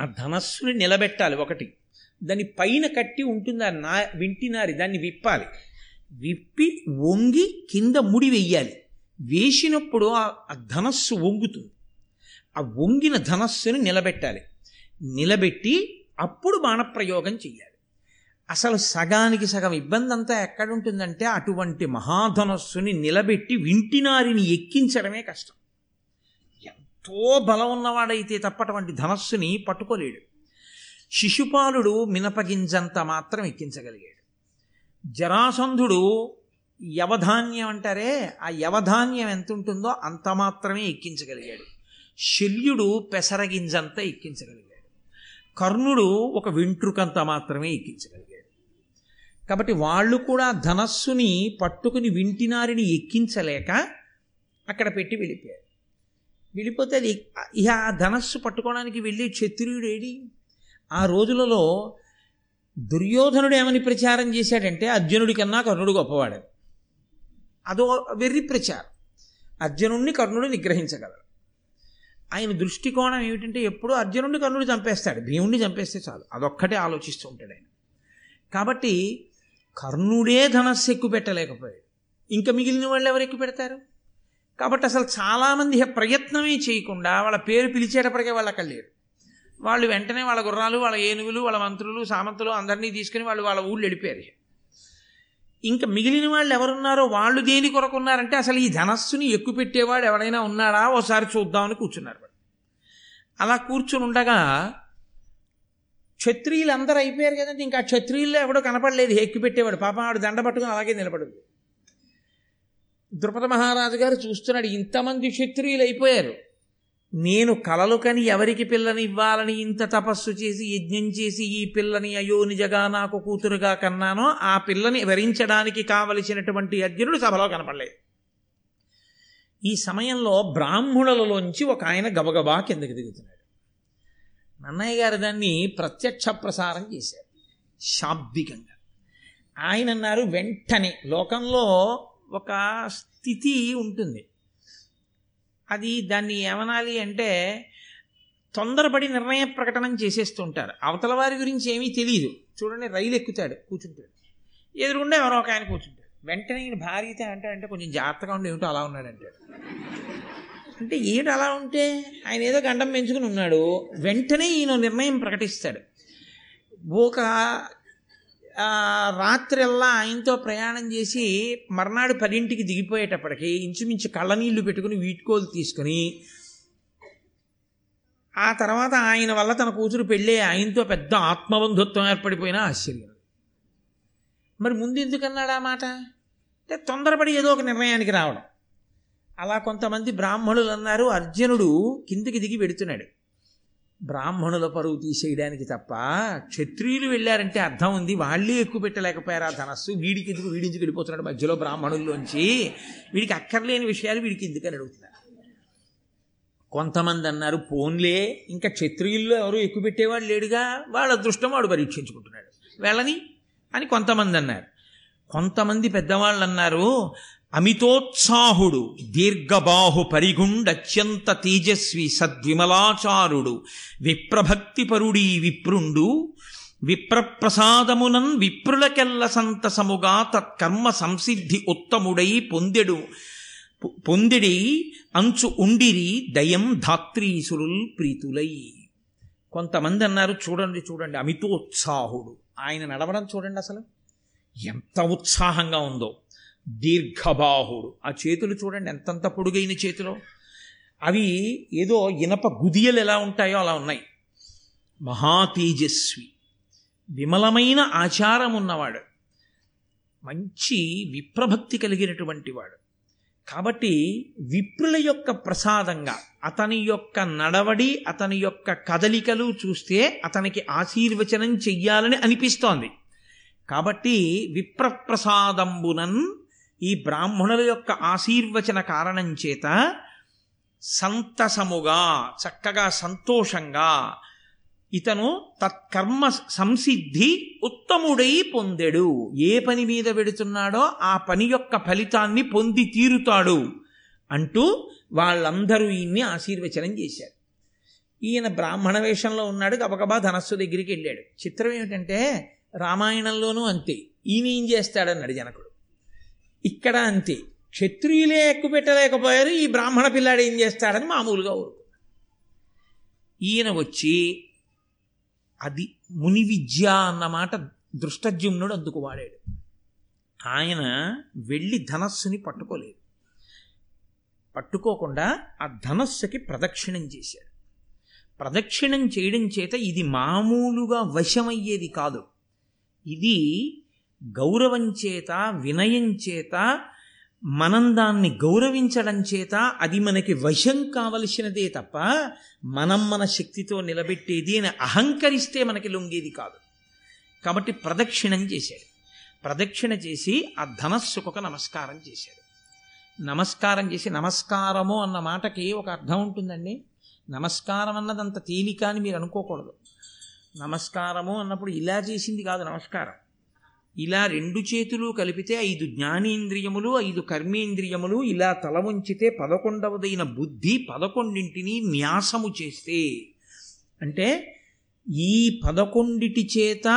ఆ ధనస్సుని నిలబెట్టాలి ఒకటి. దాని పైన కట్టి ఉంటుంది ఆ నా వింటినారి దాన్ని విప్పాలి. విప్పి వంగి కింద ముడి వెయ్యాలి. వేసినప్పుడు ఆ ధనస్సు వంగుతుంది. ఆ వంగిన ధనస్సుని నిలబెట్టాలి. నిలబెట్టి అప్పుడు బాణప్రయోగం చెయ్యాలి. అసలు సగానికి సగం ఇబ్బంది అంతా ఎక్కడుంటుందంటే అటువంటి మహాధనస్సుని నిలబెట్టి వింటినారిని ఎక్కించడమే కష్టం. ఎంతో బలం ఉన్నవాడైతే తప్ప అటువంటి ధనస్సుని పట్టుకోలేడు. శిశుపాలుడు మినపగింజంత మాత్రం ఎక్కించగలిగాడు. జరాసంధుడు యవధాన్యం అంటారే ఆ యవధాన్యం ఎంత ఉంటుందో అంత మాత్రమే ఎక్కించగలిగాడు. శల్యుడు పెసరగింజంత ఎక్కించగలిగాడు. కర్ణుడు ఒక వెంట్రుకంత మాత్రమే ఎక్కించగలిగాడు. కాబట్టి వాళ్ళు కూడా ధనస్సుని పట్టుకుని వింటినారిని ఎక్కించలేక అక్కడ పెట్టి వెళ్ళిపోయారు. వెళ్ళిపోతే అది ఇక ఆ ధనస్సు పట్టుకోవడానికి వెళ్ళి క్షత్రియుడు ఏడి ఆ రోజులలో దుర్యోధనుడు ఏమని ప్రచారం చేశాడంటే అర్జునుడి కన్నా కర్ణుడు గొప్పవాడు. అదో వెర్రి ప్రచారం. అర్జునుడిని కర్ణుడు నిగ్రహించగలడు. ఆయన దృష్టికోణం ఏమిటంటే ఎప్పుడూ అర్జునుడిని కర్ణుడు చంపేస్తాడు. భీముడిని చంపేస్తే చాలు. అదొక్కటే ఆలోచిస్తూ ఉంటాడు ఆయన. కాబట్టి కర్ణుడే ధనస్సు ఎక్కువ పెట్టలేకపోయాడు ఇంకా మిగిలిన వాళ్ళు ఎవరు ఎక్కువ పెడతారు కాబట్టి అసలు చాలామంది ప్రయత్నమే చేయకుండా వాళ్ళ పేరు పిలిచేటప్పటికే వాళ్ళు అక్కడ లేరు. వాళ్ళు వెంటనే వాళ్ళ గుర్రాలు వాళ్ళ ఏనుగులు వాళ్ళ మంత్రులు సామంతులు అందరినీ తీసుకుని వాళ్ళు వాళ్ళ ఊళ్ళు వెళ్ళిపోయారు ఇంకా మిగిలిన వాళ్ళు ఎవరున్నారో వాళ్ళు దేని కొరకు ఉన్నారంటే అసలు ఈ ధనస్సుని ఎక్కువ పెట్టేవాడు ఎవడైనా ఉన్నాడా? ఓసారి చూద్దామని కూర్చున్నారు వాళ్ళు. అలా కూర్చుని ఉండగా క్షత్రియులు అందరూ అయిపోయారు కదండి. ఇంకా క్షత్రియుల్లో ఎవడో కనపడలేదు. ఎక్కువ పెట్టేవాడు. పాపం ఆవిడ దండ పట్టుకుని అలాగే నిలబడదు. ద్రుపద మహారాజు గారు చూస్తున్నాడు ఇంతమంది క్షత్రియులు అయిపోయారు నేను కలలు కని ఎవరికి పిల్లని ఇవ్వాలని ఇంత తపస్సు చేసి యజ్ఞం చేసి ఈ పిల్లని అయ్యో నిజగా నాకు కూతురుగా కన్నానో ఆ పిల్లని వరించడానికి కావలసినటువంటి అర్జునుడు సభలో కనపడలేదు. ఈ సమయంలో బ్రాహ్మణులలోంచి ఒక ఆయన గబగబా కిందకి దిగుతున్నాడు. నన్నయ్య గారు దాన్ని ప్రత్యక్ష ప్రసారం చేశారు శాబ్దికంగా. ఆయన అన్నారు వెంటనే లోకంలో ఒక స్థితి ఉంటుంది. అది దాన్ని ఏమనాలి అంటే తొందరపడి నిర్ణయ ప్రకటన చేసేస్తుంటారు. అవతల వారి గురించి ఏమీ తెలియదు చూడండి రైలు ఎక్కుతాడు కూర్చుంటాడు. ఎదురుగుండా ఎవరో ఒక ఆయన కూర్చుంటాడు. వెంటనే ఈయన భార్యతే అంటే కొంచెం జాగ్రత్తగా ఉండి ఏమిటో అలా ఉన్నాడంటాడు అంటే ఏమిటి అలా ఉంటే ఆయన ఏదో గండం పెంచుకుని ఉన్నాడు. వెంటనే ఈయన నిర్ణయం ప్రకటిస్తాడు. ఒక రాత్రిల్లా ఆయనతో ప్రయాణం చేసి మర్నాడు పదింటికి దిగిపోయేటప్పటికి ఇంచుమించు కళ్ళనీళ్ళు పెట్టుకుని వీటుకోలు తీసుకుని ఆ తర్వాత ఆయన వల్ల తన కూతురు పెళ్ళే ఆయనతో పెద్ద ఆత్మబంధుత్వం ఏర్పడిపోయినా ఆశ్చర్యం. మరి ముందు ఎందుకన్నాడు ఆ మాట? అంటే తొందరపడి ఏదో ఒక నిర్ణయానికి రావడం. అలా కొంతమంది బ్రాహ్మణులు అన్నారు అర్జునుడు కిందికి దిగి పెడుతున్నాడు బ్రాహ్మణుల పరువు తీసేయడానికి తప్ప క్షత్రియులు వెళ్ళారంటే అర్థం ఉంది. వాళ్ళే ఎక్కువ పెట్టలేకపోయారా ధనస్సు. వీడికి ఎందుకు? వీడించుకు వెళ్ళిపోతున్నాడు మధ్యలో బ్రాహ్మణుల్లోంచి. వీడికి అక్కర్లేని విషయాలు వీడికి ఎందుకని అడుగుతున్నారు? కొంతమంది అన్నారు పోన్లే ఇంకా క్షత్రియుల్లో ఎవరు ఎక్కువ పెట్టేవాడు లేడుగా. వాళ్ళ అదృష్టం వాడు పరీక్షించుకుంటున్నాడు. వెళ్ళని? అని కొంతమంది అన్నారు. కొంతమంది పెద్దవాళ్ళు అన్నారు అమితోత్సాహుడు దీర్ఘబాహు పరిగుండత్యంత తేజస్వి సద్విమలాచారుడు విప్రభక్తిపరుడీ విప్రుండు విప్రప్రసాదమునన్ విప్రులకెల్ల సంతసముగా తత్కర్మ సంసిద్ధి ఉత్తముడై పొందెడు పొందిడి అంచు ఉండిరి దయం ధాత్రీసురుల్ ప్రీతులై. కొంతమంది అన్నారు చూడండి చూడండి అమితోత్సాహుడు. ఆయన నడవడం చూడండి అసలు. ఎంత ఉత్సాహంగా ఉందో. దీర్ఘబాహుడు. ఆ చేతులు చూడండి ఎంతంత పొడుగైన చేతిలో. అవి ఏదో ఇనప గుదియలు ఎలా ఉంటాయో అలా ఉన్నాయి. మహాతేజస్వి విమలమైన ఆచారం ఉన్నవాడు. మంచి విప్రభక్తి కలిగినటువంటి వాడు. కాబట్టి విప్రుల యొక్క ప్రసాదంగా అతని యొక్క నడవడి అతని యొక్క కదలికలు చూస్తే అతనికి ఆశీర్వచనం చెయ్యాలని అనిపిస్తోంది. కాబట్టి విప్రప్రసాదంబునన్ ఈ బ్రాహ్మణుల యొక్క ఆశీర్వచన కారణం చేత సంతసముగా చక్కగా సంతోషంగా ఇతను తత్కర్మ సంసిద్ధి ఉత్తముడై పొందెడు. ఏ పని మీద వెడుతున్నాడో ఆ పని యొక్క ఫలితాన్ని పొంది తీరుతాడు అంటూ వాళ్ళందరూ ఈయన్ని ఆశీర్వచనం చేశారు. ఈయన బ్రాహ్మణ వేషంలో ఉన్నాడు గబగబా ధనస్సు దగ్గరికి వెళ్ళాడు. చిత్రం ఏమిటంటే రామాయణంలోనూ అంతే. ఈయన ఏం చేస్తాడన్నాడు జనకుడు. ఇక్కడ అంతే. క్షత్రియులే ఎక్కుపెట్టలేకపోయారు ఈ బ్రాహ్మణ పిల్లాడు ఏం చేస్తాడని మామూలుగా ఊరుకున్నాడు ఈయన వచ్చి అది ముని విద్య అన్నమాట దృష్టజ్యుమ్నుడు అందుకు వాడాడు. ఆయన వెళ్ళి ధనస్సుని పట్టుకోలేదు. పట్టుకోకుండా ఆ ధనస్సుకి ప్రదక్షిణం చేశాడు. ప్రదక్షిణం చేయడం చేత ఇది మామూలుగా వశమయ్యేది కాదు. ఇది గౌరవం చేత వినయం చేత మనం దాన్ని గౌరవించడం చేత అది మనకి వశం కావలసినదే తప్ప మనం మన శక్తితో నిలబెట్టేది అని అహంకరిస్తే మనకి లొంగేది కాదు. కాబట్టి ప్రదక్షిణం చేశాడు. ప్రదక్షిణ చేసి ఆ ధనస్సుకు ఒక నమస్కారం చేశాడు. నమస్కారం చేసి నమస్కారము అన్న మాటకి ఒక అర్థం ఉంటుందండి. నమస్కారం అన్నది అంత తేలిక అని మీరు అనుకోకూడదు. నమస్కారము అన్నప్పుడు ఇలా చేసింది కాదు నమస్కారం. ఇలా రెండు చేతులు కలిపితే ఐదు జ్ఞానేంద్రియములు ఐదు కర్మేంద్రియములు ఇలా తల వంచితే పదకొండవదైన బుద్ధి పదకొండింటిని న్యాసము చేస్తే. అంటే ఈ పదకొండిటి చేత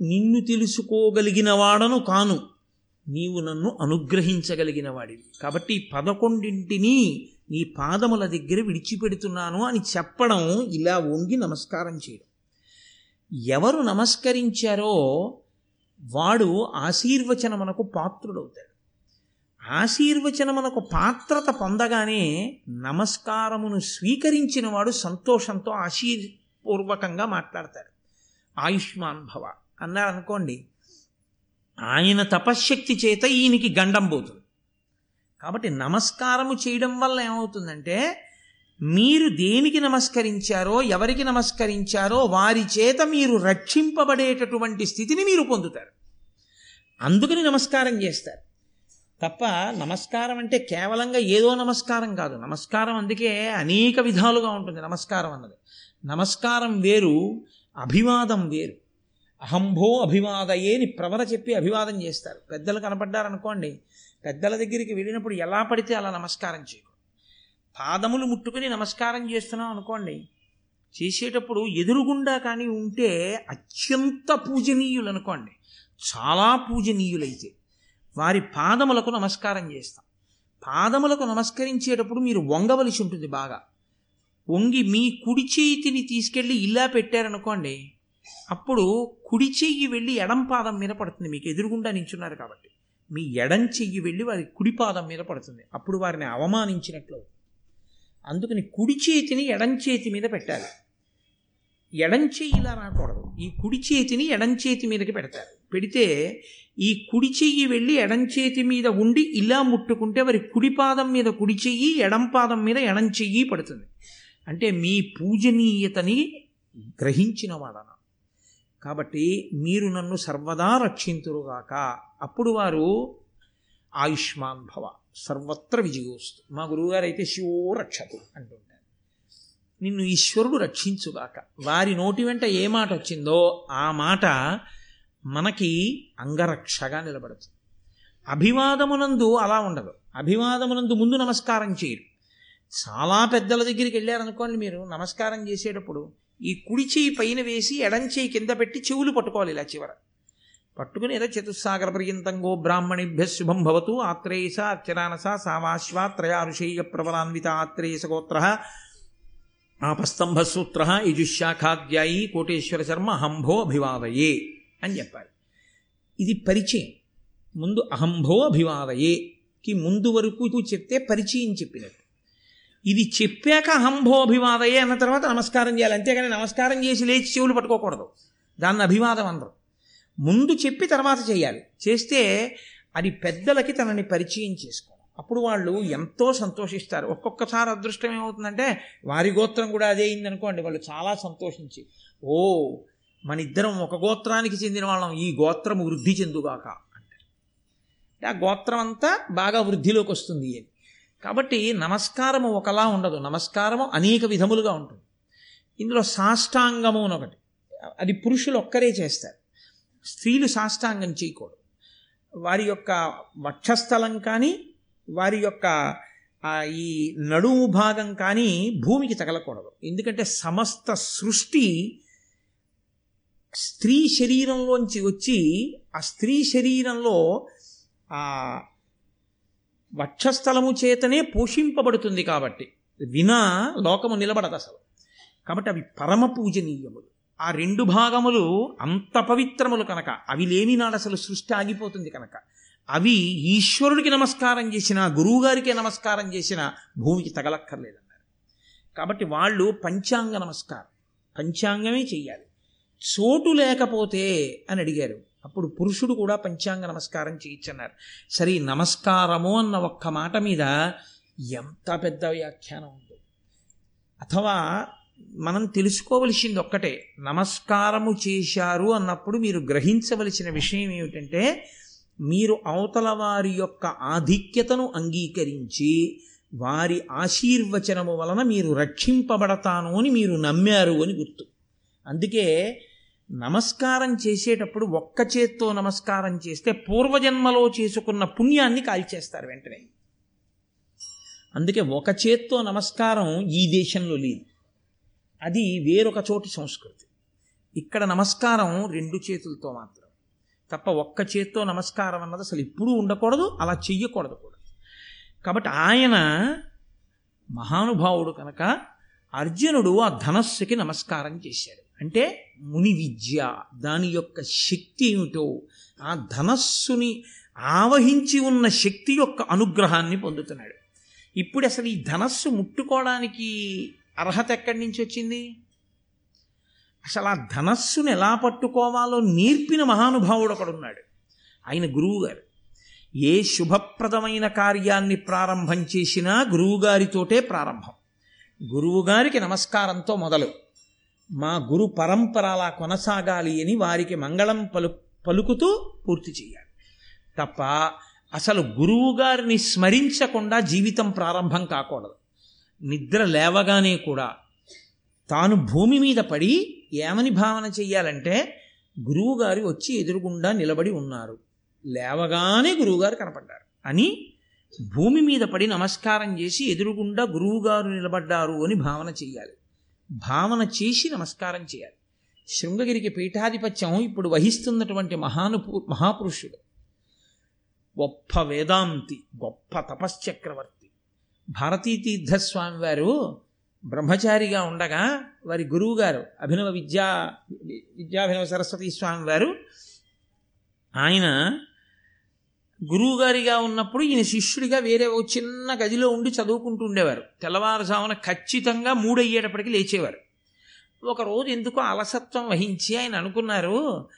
నిన్ను తెలుసుకోగలిగిన వాడను కాను నీవు నన్ను అనుగ్రహించగలిగిన వాడివి కాబట్టి పదకొండింటిని నీ పాదముల దగ్గర విడిచిపెడుతున్నాను అని చెప్పడం ఇలా వంగి నమస్కారం చేయడం. ఎవరు నమస్కరించారో వాడు ఆశీర్వచనమునకు పాత్రుడవుతాడు. ఆశీర్వచనమునకు పాత్రత పొందగానే నమస్కారమును స్వీకరించిన వాడు సంతోషంతో ఆశీర్పూర్వకంగా మాట్లాడతాడు. ఆయుష్మాన్ భవ అన్నారు అనుకోండి ఆయన తపశ్శక్తి చేత ఈయనకి గండం పోతుంది. కాబట్టి నమస్కారము చేయడం వల్ల ఏమవుతుందంటే మీరు దేనికి నమస్కరించారో ఎవరికి నమస్కరించారో వారి చేత మీరు రక్షింపబడేటటువంటి స్థితిని మీరు పొందుతారు. అందుకని నమస్కారం చేస్తారు. తప్ప నమస్కారం అంటే కేవలంగా ఏదో నమస్కారం కాదు. నమస్కారం అందుకే అనేక విధాలుగా ఉంటుంది నమస్కారం అన్నది. నమస్కారం వేరు అభివాదం వేరు. అహంభో అభివాదయేని ప్రవర చెప్పి అభివాదం చేస్తారు. పెద్దలు కనపడ్డారనుకోండి పెద్దల దగ్గరికి వెళ్ళినప్పుడు ఎలా పడితే అలా నమస్కారం చేయకూడదు. పాదములు ముట్టుకుని నమస్కారం చేస్తున్నాం అనుకోండి చేసేటప్పుడు ఎదురుగుండా కానీ ఉంటే అత్యంత పూజనీయులు అనుకోండి. చాలా పూజనీయులైతే వారి పాదములకు నమస్కారం చేస్తాం. పాదములకు నమస్కరించేటప్పుడు మీరు వంగవలసి ఉంటుంది బాగా. వంగి మీ కుడి చేతిని తీసుకెళ్ళి ఇలా పెట్టారనుకోండి అప్పుడు కుడి చెయ్యి వెళ్ళి ఎడం పాదం మీద పడుతుంది. మీకు ఎదురుగుండా నించున్నారు కాబట్టి మీ ఎడం చెయ్యి వెళ్ళి వారి కుడి పాదం మీద పడుతుంది. అప్పుడు వారిని అవమానించినట్లు అందుకని కుడి చేతిని ఎడం చేతి మీద పెట్టాలి. ఎడం చెయ్యి ఇలా రాకూడదు. ఈ కుడి చేతిని ఎడం చేతి మీదకి పెడతారు. పెడితే ఈ కుడి చెయ్యి వెళ్ళి ఎడం చేతి మీద ఉండి ఇలా ముట్టుకుంటే మరి కుడి పాదం మీద కుడి చెయ్యి ఎడం పాదం మీద ఎడం చెయ్యి పడుతుంది. అంటే మీ పూజనీయతని గ్రహించిన వాడన. కాబట్టి మీరు నన్ను సర్వదా రక్షింతురుగాక. అప్పుడు వారు ఆయుష్మాన్ భవ. సర్వత్ర విజయోస్తు మా గురువుగారు అయితే శివో రక్షతు అంటుంటారు. నిన్ను ఈశ్వరుడు రక్షించుగాక. వారి నోటి వెంట ఏ మాట వచ్చిందో ఆ మాట మనకి అంగరక్షగా నిలబడుతుంది. అభివాదమునందు అలా ఉండదు. అభివాదమునందు ముందు నమస్కారం చేయరు. చాలా పెద్దల దగ్గరికి వెళ్ళారనుకోండి మీరు నమస్కారం చేసేటప్పుడు ఈ కుడి చేయి పైన వేసి ఎడం చేయి కింద పెట్టి చెవులు పట్టుకోవాలి ఇలా చివర. పట్టుకుని ఏదో చతుస్సాగర పర్యంతంగో బ్రాహ్మణిభ్య శుభం భవతు ఆత్రేయస అర్చరానస సావాశ్వా త్రయారుషేయ ప్రబలాన్విత ఆత్రేయస గోత్ర ఆపస్తంభసూత్ర యజుశాఖాధ్యాయి కోటేశ్వర శర్మ అహంభో అభివాదయే అని చెప్పాలి. ఇది పరిచయం. ముందు అహంభో అభివాదయేకి ముందు వరకు చెప్తే పరిచయం చెప్పినట్టు. ఇది చెప్పాక అహంభో అభివాదయే అన్న తర్వాత నమస్కారం చేయాలి. అంతేగాని నమస్కారం చేసి లేచి చెవులు పట్టుకోకూడదు. దాన్ని అభివాదం అందరు. ముందు చెప్పి తర్వాత చేయాలి. చేస్తే అది పెద్దలకి తనని పరిచయం చేసుకో అప్పుడు వాళ్ళు ఎంతో సంతోషిస్తారు. ఒక్కొక్కసారి అదృష్టం ఏమవుతుందంటే వారి గోత్రం కూడా అదే అయిందనుకోండి వాళ్ళు చాలా సంతోషించి ఓ మన ఇద్దరం ఒక గోత్రానికి చెందిన వాళ్ళం ఈ గోత్రం వృద్ధి చెందుగాక అంటారు. అంటే ఆ గోత్రం అంతా బాగా వృద్ధిలోకి వస్తుంది అని కాబట్టి నమస్కారము ఒకలా ఉండదు. నమస్కారము అనేక విధములుగా ఉంటుంది. ఇందులో సాష్టాంగము అని ఒకటి. అది పురుషులు ఒక్కరే చేస్తారు. స్త్రీలు సాష్టాంగం చేయకూడదు. వారి యొక్క వక్షస్థలం కానీ వారి యొక్క ఈ నడుము భాగం కానీ భూమికి తగలకూడదు. ఎందుకంటే సమస్త సృష్టి స్త్రీ శరీరంలోంచి వచ్చి ఆ స్త్రీ శరీరంలో ఆ వక్షస్థలము చేతనే పోషింపబడుతుంది కాబట్టి. వినా లోకము నిలబడదు అసలు. కాబట్టి అవి పరమ పూజనీయములు. ఆ రెండు భాగములు అంత పవిత్రములు కనుక. అవి లేని నాడు అసలు సృష్టి ఆగిపోతుంది కనుక. అవి ఈశ్వరుడికి నమస్కారం చేసిన గురువుగారికి నమస్కారం చేసిన భూమికి తగలక్కర్లేదన్నారు. కాబట్టి వాళ్ళు పంచాంగ నమస్కారం. పంచాంగమే చెయ్యాలి. చోటు లేకపోతే అని అడిగారు. అప్పుడు పురుషుడు కూడా పంచాంగ నమస్కారం చేయించన్నారు. సరే నమస్కారము అన్న ఒక్క మాట మీద ఎంత పెద్ద వ్యాఖ్యానం ఉందో. అథవా మనం తెలుసుకోవలసింది ఒక్కటే. నమస్కారము చేశారు అన్నప్పుడు మీరు గ్రహించవలసిన విషయం ఏమిటంటే మీరు అవతల వారి యొక్క ఆధిక్యతను అంగీకరించి వారి ఆశీర్వచనము వలన మీరు రక్షింపబడతాను అని మీరు నమ్మారు అని గుర్తు. అందుకే నమస్కారం చేసేటప్పుడు ఒక్క చేత్తో నమస్కారం చేస్తే పూర్వజన్మలో చేసుకున్న పుణ్యాన్ని కాల్చేస్తారు వెంటనే. అందుకే ఒక చేత్తో నమస్కారం ఈ దేశంలో లేదు. అది వేరొక చోటి సంస్కృతి. ఇక్కడ నమస్కారం రెండు చేతులతో మాత్రం. తప్ప ఒక్క చేత్తో నమస్కారం అన్నది అసలు ఇప్పుడు ఉండకూడదు అలా చెయ్యకూడదు కూడా. కాబట్టి ఆయన మహానుభావుడు కనుక అర్జునుడు ఆ ధనస్సుకి నమస్కారం చేశాడు. అంటే ముని విద్య దాని యొక్క శక్తి ఏమిటో ఆ ధనస్సుని ఆవహించి ఉన్న శక్తి యొక్క అనుగ్రహాన్ని పొందుతున్నాడు. ఇప్పుడు అసలు ఈ ధనస్సు ముట్టుకోవడానికి అర్హత ఎక్కడి నుంచి వచ్చింది? అసలు ఆ ధనస్సును ఎలా పట్టుకోవాలో నేర్పిన మహానుభావుడు ఒకడున్నాడు. ఆయన గురువుగారు. ఏ శుభప్రదమైన కార్యాన్ని ప్రారంభం చేసినా గురువుగారితోటే ప్రారంభం. గురువుగారికి నమస్కారంతో మొదలు. మా గురు పరంపర అలా కొనసాగాలి అని వారికి మంగళం పలు పలుకుతూ పూర్తి చేయాలి. తప్ప అసలు గురువుగారిని స్మరించకుండా జీవితం ప్రారంభం కాకూడదు. నిద్ర లేవగానే కూడా తాను భూమి మీద పడి ఏమని భావన చెయ్యాలంటే గురువుగారు వచ్చి ఎదురుగుండా నిలబడి ఉన్నారు. లేవగానే గురువుగారు కనపడ్డారు. అని భూమి మీద పడి నమస్కారం చేసి ఎదురుగుండా గురువుగారు నిలబడ్డారు అని భావన చెయ్యాలి. భావన చేసి నమస్కారం చేయాలి. శృంగగిరికి పీఠాధిపత్యం ఇప్పుడు వహిస్తున్నటువంటి మహానుపు మహాపురుషుడు. గొప్ప వేదాంతి గొప్ప తపశ్చక్రవర్తి. భారతీతీర్థస్వామి వారు బ్రహ్మచారిగా ఉండగా వారి గురువు గారు అభినవ విద్యా విద్యాభినవ సరస్వతి స్వామి వారు ఆయన గురువుగారిగా ఉన్నప్పుడు ఈయన శిష్యుడిగా వేరే ఒక చిన్న గదిలో ఉండి చదువుకుంటూ ఉండేవారు. తెల్లవారుజామున ఖచ్చితంగా మూడయ్యేటప్పటికి లేచేవారు. ఒకరోజు ఎందుకో అలసత్వం వహించి ఆయన అనుకున్నారు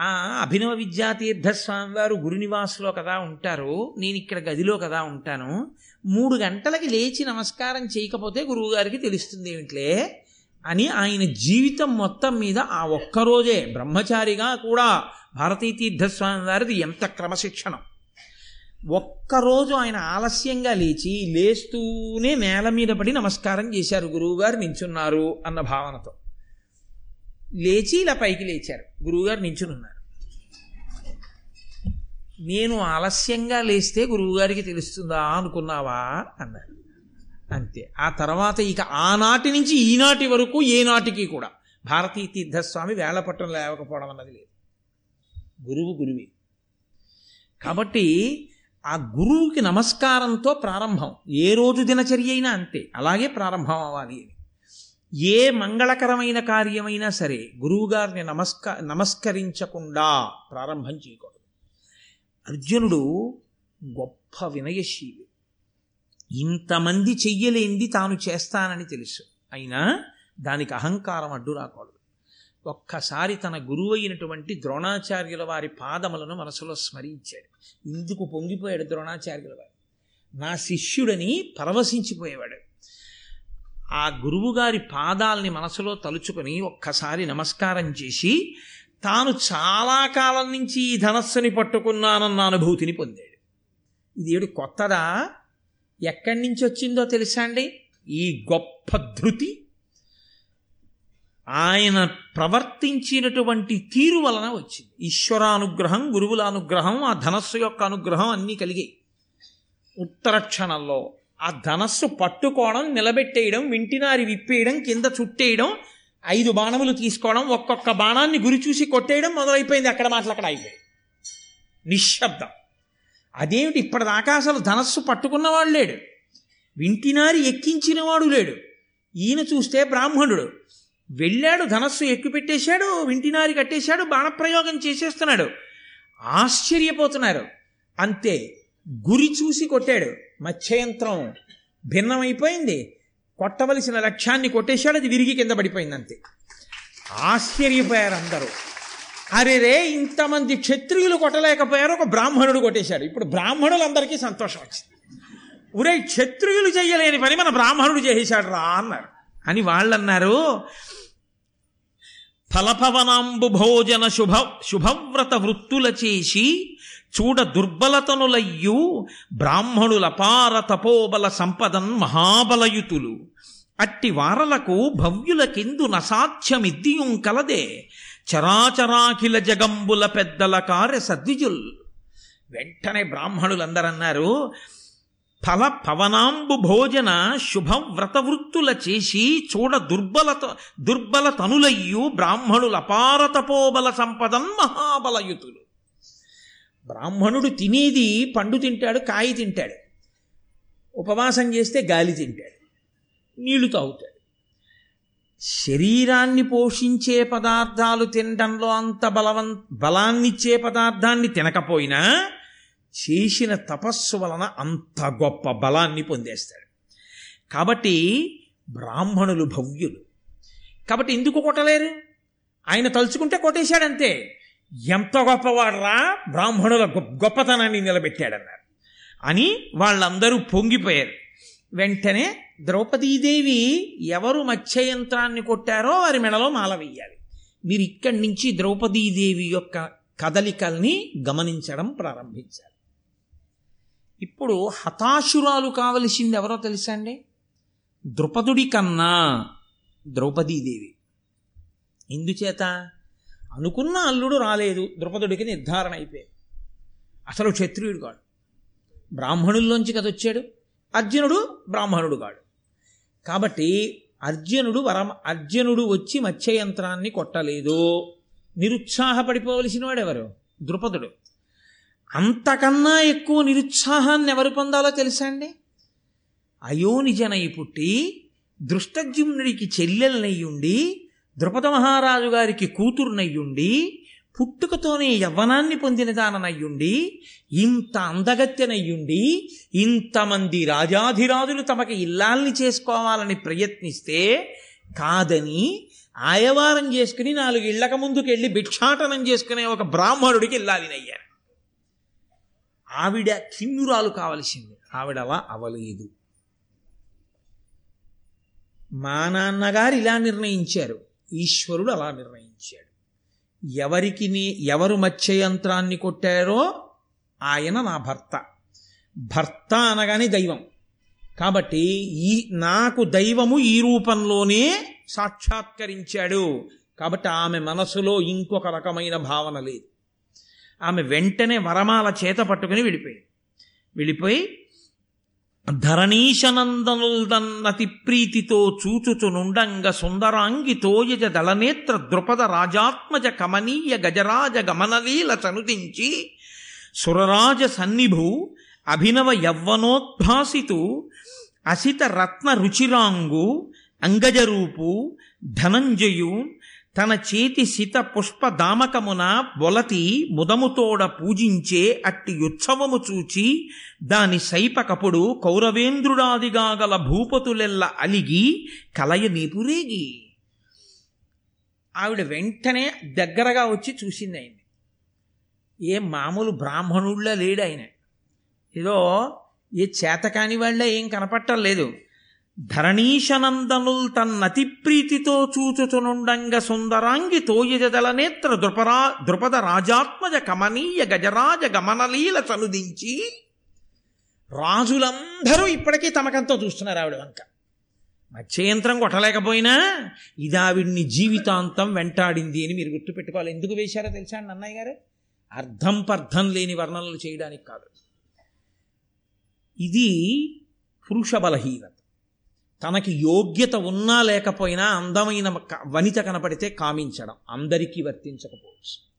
ఆ అభినవ విద్యాతీర్థస్వామి వారు గురునివాసులో కదా ఉంటారు నేను ఇక్కడ గదిలో కదా ఉంటాను. మూడు గంటలకి లేచి నమస్కారం చేయకపోతే గురువుగారికి తెలుస్తుంది ఏమిట్లే? అని ఆయన జీవితం మొత్తం మీద ఆ ఒక్కరోజే బ్రహ్మచారిగా కూడా భారతీ తీర్థస్వామి వారిది ఎంత క్రమశిక్షణం. ఒక్కరోజు ఆయన ఆలస్యంగా లేచి లేస్తూనే నేల మీద పడి నమస్కారం చేశారు గురువుగారు నించున్నారు అన్న భావనతో. లేచి ఇలా పైకి లేచారు. గురువుగారు నించునున్నారు నేను ఆలస్యంగా లేస్తే గురువుగారికి తెలుస్తుందా అనుకున్నావా? అన్నారు. అంతే. ఆ తర్వాత ఇక ఆనాటి నుంచి ఈనాటి వరకు ఏనాటికి కూడా భారతీ తీర్థస్వామి వేళపట్టం లేవకపోవడం అన్నది లేదు. గురువు గురువే. కాబట్టి ఆ గురువుకి నమస్కారంతో ప్రారంభం. ఏ రోజు దినచర్య అయినా అంతే. అలాగే ప్రారంభం అవ్వాలి అని. ఏ మంగళకరమైన కార్యమైనా సరే గురువుగారిని నమస్క నమస్కరించకుండా ప్రారంభం చేయకూడదు. అర్జునుడు గొప్ప వినయశీలి. ఇంతమంది చెయ్యలేంది తాను చేస్తానని తెలుసు. అయినా దానికి అహంకారం అడ్డు రాకూడదు. ఒక్కసారి తన గురువు అయినటువంటి ద్రోణాచార్యుల వారి పాదములను మనసులో స్మరించాడు. ఇందుకు పొంగిపోయాడు ద్రోణాచార్యుల వారు. నా శిష్యుడని పరవశించిపోయేవాడు. ఆ గురువుగారి పాదాల్ని మనసులో తలుచుకొని ఒక్కసారి నమస్కారం చేసి తాను చాలా కాలం నుంచి ఈ ధనస్సుని పట్టుకున్నానన్న అనుభూతిని పొందాడు. ఇది ఏడు కొత్తదా? ఎక్కడి నుంచి వచ్చిందో తెలుసా అండి? ఈ గొప్ప ధృతి. ఆయన ప్రవర్తించినటువంటి తీరు వలన వచ్చింది. ఈశ్వరానుగ్రహం గురువుల అనుగ్రహం ఆ ధనస్సు యొక్క అనుగ్రహం అన్నీ కలిగాయి ఉత్తర క్షణంలో ఆ ధనస్సు పట్టుకోవడం నిలబెట్టేయడం వింటినారి విప్పేయడం కింద చుట్టేయడం ఐదు బాణములు తీసుకోవడం ఒక్కొక్క బాణాన్ని గురి చూసి కొట్టేయడం మొదలైపోయింది అక్కడ మాటలు అక్కడ అయిపోయాయి. నిశ్శబ్దం. అదేమిటి? ఇప్పటిదాకా అసలు ధనస్సు పట్టుకున్నవాడు లేడు. వింటినారి ఎక్కించినవాడు లేడు. ఈయన చూస్తే బ్రాహ్మణుడు. వెళ్ళాడు ధనస్సు ఎక్కుపెట్టేశాడు వింటినారి కట్టేశాడు బాణప్రయోగం చేసేస్తున్నాడు. ఆశ్చర్యపోతున్నారు. అంతే గురి చూసి కొట్టాడు. మత్స్యయంత్రం భిన్నమైపోయింది. కొట్టవలసిన లక్ష్యాన్ని కొట్టేశాడు అది విరిగి కింద పడిపోయింది అంతే ఆశ్చర్యపోయారు అందరూ. అరే రే ఇంతమంది క్షత్రియులు కొట్టలేకపోయారు ఒక బ్రాహ్మణుడు కొట్టేశాడు. ఇప్పుడు బ్రాహ్మణులందరికీ సంతోషం వచ్చింది. ఉరే క్షత్రియులు చేయలేని పని మన బ్రాహ్మణుడు చేసేశాడు రా అన్నారు. అని వాళ్ళన్నారు ఫలపవనాంబు భోజన శుభ శుభవ్రత వృత్తుల చేసి చూడ దుర్బలతనులయ్యు బ్రాహ్మణుల పార తపోబల సంపదన్ మహాబలయుతులు. అట్టి వారలకు భవ్యులకెందు నసాధ్యమిద్దియుం కలదే చరాచరాఖిల జగంబుల పెద్దల కార్య సద్విజుల్ వెంటనే బ్రాహ్మణులందరన్నారు ఫల పవనాంబు భోజన శుభ వ్రతవృత్తుల చేసి చూడ దుర్బలత దుర్బల తనులయ్యు బ్రాహ్మణుల అపార తపోబల సంపదన్ మహాబలయుతులు. బ్రాహ్మణుడు తినేది పండు తింటాడు కాయ తింటాడు. ఉపవాసం చేస్తే గాలి తింటాడు నీళ్ళు తాగుతాడు. శరీరాన్ని పోషించే పదార్థాలు తినడంలో అంత బలవం బలాన్నిచ్చే పదార్థాన్ని తినకపోయినా చేసిన తపస్సు వలన అంత గొప్ప బలాన్ని పొందేస్తాడు. కాబట్టి బ్రాహ్మణులు భవ్యులు. కాబట్టి ఎందుకు కొట్టలేరు? ఆయన తలుచుకుంటే కొట్టేశాడంతే. ఎంత గొప్పవాడరా? బ్రాహ్మణుల గొప్పతనాన్ని నిలబెట్టాడన్నారు. అని వాళ్ళందరూ పొంగిపోయారు. వెంటనే ద్రౌపదీదేవి ఎవరు మత్స్యయంత్రాన్ని కొట్టారో వారి మెడలో మాల వెయ్యాలి. మీరు ఇక్కడి నుంచి ద్రౌపదీదేవి యొక్క కదలికల్ని గమనించడం ప్రారంభించారు ఇప్పుడు హతాశురాలు కావలసింది ఎవరో తెలుసా అండి? ద్రుపదుడి కన్నా ద్రౌపదీదేవి. ఎందుచేత? అనుకున్న అల్లుడు రాలేదు. ద్రుపదుడికి నిర్ధారణ అయిపోయింది. అసలు క్షత్రియుడు కాడు. బ్రాహ్మణుల్లోంచి కదా వచ్చాడు? అర్జునుడు బ్రాహ్మణుడు కాడు. కాబట్టి అర్జునుడు వరం అర్జునుడు వచ్చి మత్స్యయంత్రాన్ని కొట్టలేదు. నిరుత్సాహపడిపోవలసిన వాడెవరు ద్రుపదుడు. అంతకన్నా ఎక్కువ నిరుత్సాహాన్ని ఎవరు పొందాలో తెలుసా అండి? అయోనిజనై పుట్టి దృష్టజ్యుమ్నుడికి చెల్లెలనయ్యుండి ద్రుపద మహారాజు గారికి కూతురునయ్యుండి పుట్టుకతోనే యవ్వనాన్ని పొందిన దాననయ్యుండి ఇంత అందగత్యనయ్యుండి ఇంతమంది రాజాధిరాజులు తమకి ఇల్లాల్ని చేసుకోవాలని ప్రయత్నిస్తే కాదని ఆయవారం చేసుకుని నాలుగు ఇళ్ళక ముందుకెళ్ళి భిక్షాటనం చేసుకునే ఒక బ్రాహ్మణుడికి ఇల్లాలినయ్యారు. ఆవిడ కిన్నురాలు కావలసింది. ఆవిడ అలా అవలేదు. మా నాన్నగారు ఇలా నిర్ణయించారు. ఈశ్వరుడు అలా నిర్ణయించాడు. ఎవరికి నీ ఎవరు మత్స్యయంత్రాన్ని కొట్టారో ఆయన నా భర్త. భర్త అనగానే దైవం. కాబట్టి ఈ నాకు దైవము ఈ రూపంలోనే సాక్షాత్కరించాడు. కాబట్టి ఆమె మనసులో ఇంకొక రకమైన భావన లేదు. ఆమె వెంటనే వరమాల చేత పట్టుకుని వెళ్ళిపోయింది వెళ్ళిపోయి ధరణీశనందనుల్దన్నతి ప్రీతితో చూచుచునుండంగ సుందరాంగి తోయజ దళనేత్ర ద్రుపద రాజాత్మజ కమనీయ గజరాజ గమనలీల చనుదించి సురరాజ సన్నిభు అభినవ యవ్వనోద్భాసితు అసిత రత్న రుచిరాంగు అంగజరూపు ధనంజయు తన చేతి సిత పుష్ప దామకమున బొలతి ముదముతోడ పూజించే అట్టి ఉత్సవము చూచి దాని సైపకపుడు కౌరవేంద్రుడాదిగా గల భూపతులెల్ల అలిగి కలయ నీపురేగి ఆవిడ వెంటనే దగ్గరగా వచ్చి చూసింది ఆయన ఏ మామూలు బ్రాహ్మణుళ్ళ లేడు ఆయన ఏదో ఏ చేతకాని వాళ్ళ ఏం కనపట్టలేదు. ధరణీశనందనుల్ తన్నతి ప్రీతితో చూచుచునుండంగ సుందరాంగి తోయజదల నేత్ర ద్రుపరా ద్రుపద రాజాత్మజ కమనీయ గజరాజ గమనలీల చనుదించి రాజులందరూ ఇప్పటికీ తమకంతో చూస్తున్నారు ఆవిడ వంక. మత్స్యయంత్రం కొట్టలేకపోయినా ఇది ఆవిడ్ని జీవితాంతం వెంటాడింది అని మీరు గుర్తుపెట్టుకోవాలి. ఎందుకు వేశారో తెలుసా అండి అన్నయ్య గారు? అర్థం పర్థం లేని వర్ణనలు చేయడానికి కాదు. ఇది పురుష బలహీనత తనకి యోగ్యత ఉన్నా లేకపోయినా అందమైన క- వనిత కనపడితే కామించడం. అందరికీ వర్తించకపోవచ్చు.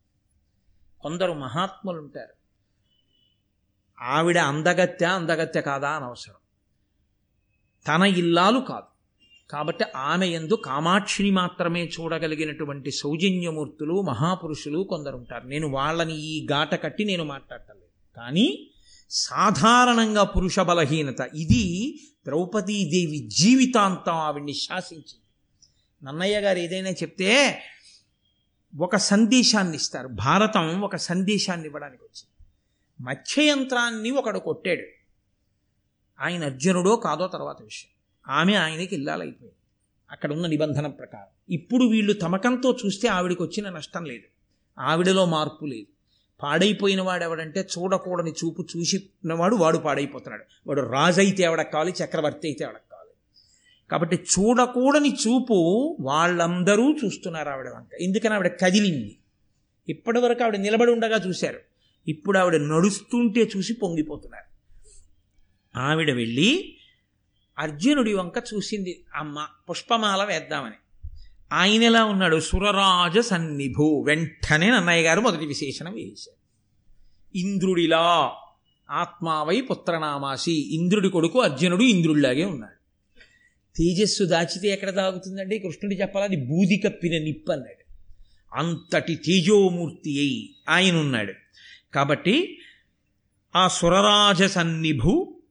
కొందరు మహాత్ములు ఉంటారు ఆవిడ అందగత్య అందగత్య కాదా అని అవసరం. తన ఇల్లాలు కాదు. కాబట్టి ఆమె ఎందు కామాక్షిని మాత్రమే చూడగలిగినటువంటి సౌజన్యమూర్తులు మహాపురుషులు కొందరు ఉంటారు నేను వాళ్ళని ఈ గాట కట్టి నేను మాట్లాడటం లేదు. కానీ సాధారణంగా పురుష బలహీనత. ఇది ద్రౌపదీదేవి జీవితాంతం ఆవిడ్ని శాసించింది. నన్నయ్య గారు ఏదైనా చెప్తే ఒక సందేశాన్ని ఇస్తారు. భారతం ఒక సందేశాన్ని ఇవ్వడానికి వచ్చింది. మత్స్యయంత్రాన్ని ఒకడు కొట్టాడు. ఆయన అర్జునుడో కాదో తర్వాత విషయం. ఆమె ఆయనకి ఇల్లాలైపోయింది. అక్కడ ఉన్న నిబంధన ప్రకారం. ఇప్పుడు వీళ్ళు తమకంతో చూస్తే ఆవిడకి వచ్చిన నష్టం లేదు. ఆవిడలో మార్పు లేదు. పాడైపోయిన వాడు ఎవడంటే చూడకూడని చూపు చూసినవాడు వాడు పాడైపోతున్నాడు. వాడు రాజైతే అయితే ఎవడకు కావాలి చక్రవర్తి అయితే ఎవడకు కావాలి కాబట్టి చూడకూడని చూపు వాళ్ళందరూ చూస్తున్నారు ఆవిడ వంక ఎందుకని ఆవిడ కదిలింది. ఇప్పటి వరకు ఆవిడ నిలబడి ఉండగా చూశారు. ఇప్పుడు ఆవిడ నడుస్తుంటే చూసి పొంగిపోతున్నారు. ఆవిడ వెళ్ళి అర్జునుడి వంక చూసింది. అమ్మ పుష్పమాల వేద్దామని. ఆయన ఎలా ఉన్నాడు? సురరాజ సన్నిభు వెంటనే నన్నయ్య గారు మొదటి విశేషణం వేశారు. ఇంద్రుడిలా ఆత్మావై పుత్రనామాసి ఇంద్రుడి కొడుకు అర్జునుడు ఇంద్రుడిలాగే ఉన్నాడు. తేజస్సు దాచితే ఎక్కడ దాగుతుందండి కృష్ణుడు చెప్పాలని బూది కప్పిన నిప్పు అన్నాడు. అంతటి తేజోమూర్తి అయి ఆయన ఉన్నాడు. కాబట్టి ఆ సురరాజ సన్నిభు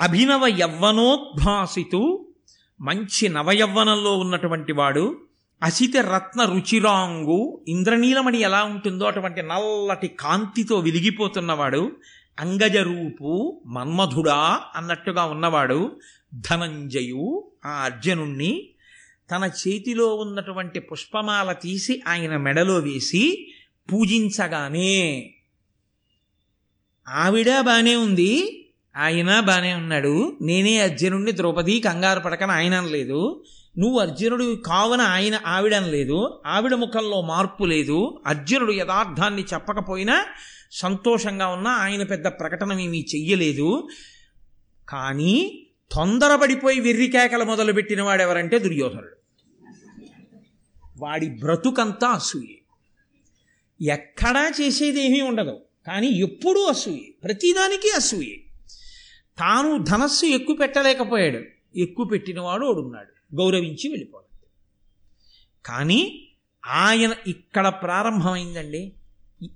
అభినవ యవ్వనోద్భాసితు మంచి నవయవ్వనంలో ఉన్నటువంటి వాడు అసిత రత్న రుచిరాంగు ఇంద్రనీలమణి ఎలా ఉంటుందో అటువంటి నల్లటి కాంతితో వెలిగిపోతున్నవాడు అంగజరూపు మన్మధుడా అన్నట్టుగా ఉన్నవాడు ధనంజయు ఆ అర్జునుణ్ణి తన చేతిలో ఉన్నటువంటి పుష్పమాల తీసి ఆయన మెడలో వేసి పూజించగానే ఆవిడ బాగానే ఉంది ఆయన బాగానే ఉన్నాడు. నేనే అర్జునుడిని ద్రౌపది కంగారు పడకని ఆయన అనలేదు. నువ్వు అర్జునుడు కావున ఆయన ఆవిడన లేదు ఆవిడ ముఖంలో మార్పు లేదు. అర్జునుడు యథార్థాన్ని చెప్పకపోయినా సంతోషంగా ఉన్నా ఆయన పెద్ద ప్రకటన ఏమీ చెయ్యలేదు. కానీ తొందరపడిపోయి వెర్రికేకలు మొదలుపెట్టిన వాడెవరంటే దుర్యోధనుడు. వాడి బ్రతుకంతా అసూయే. ఎక్కడా చేసేది ఏమీ ఉండదు. కానీ ఎప్పుడూ అసూయే. ప్రతిదానికి అసూయే. తాను ధనస్సు ఎక్కువ పెట్టలేకపోయాడు. ఎక్కువ పెట్టినవాడు ఓడున్నాడు. గౌరవించి వెళ్ళిపోవాలి కానీ ఆయన ఇక్కడ ప్రారంభమైందండి.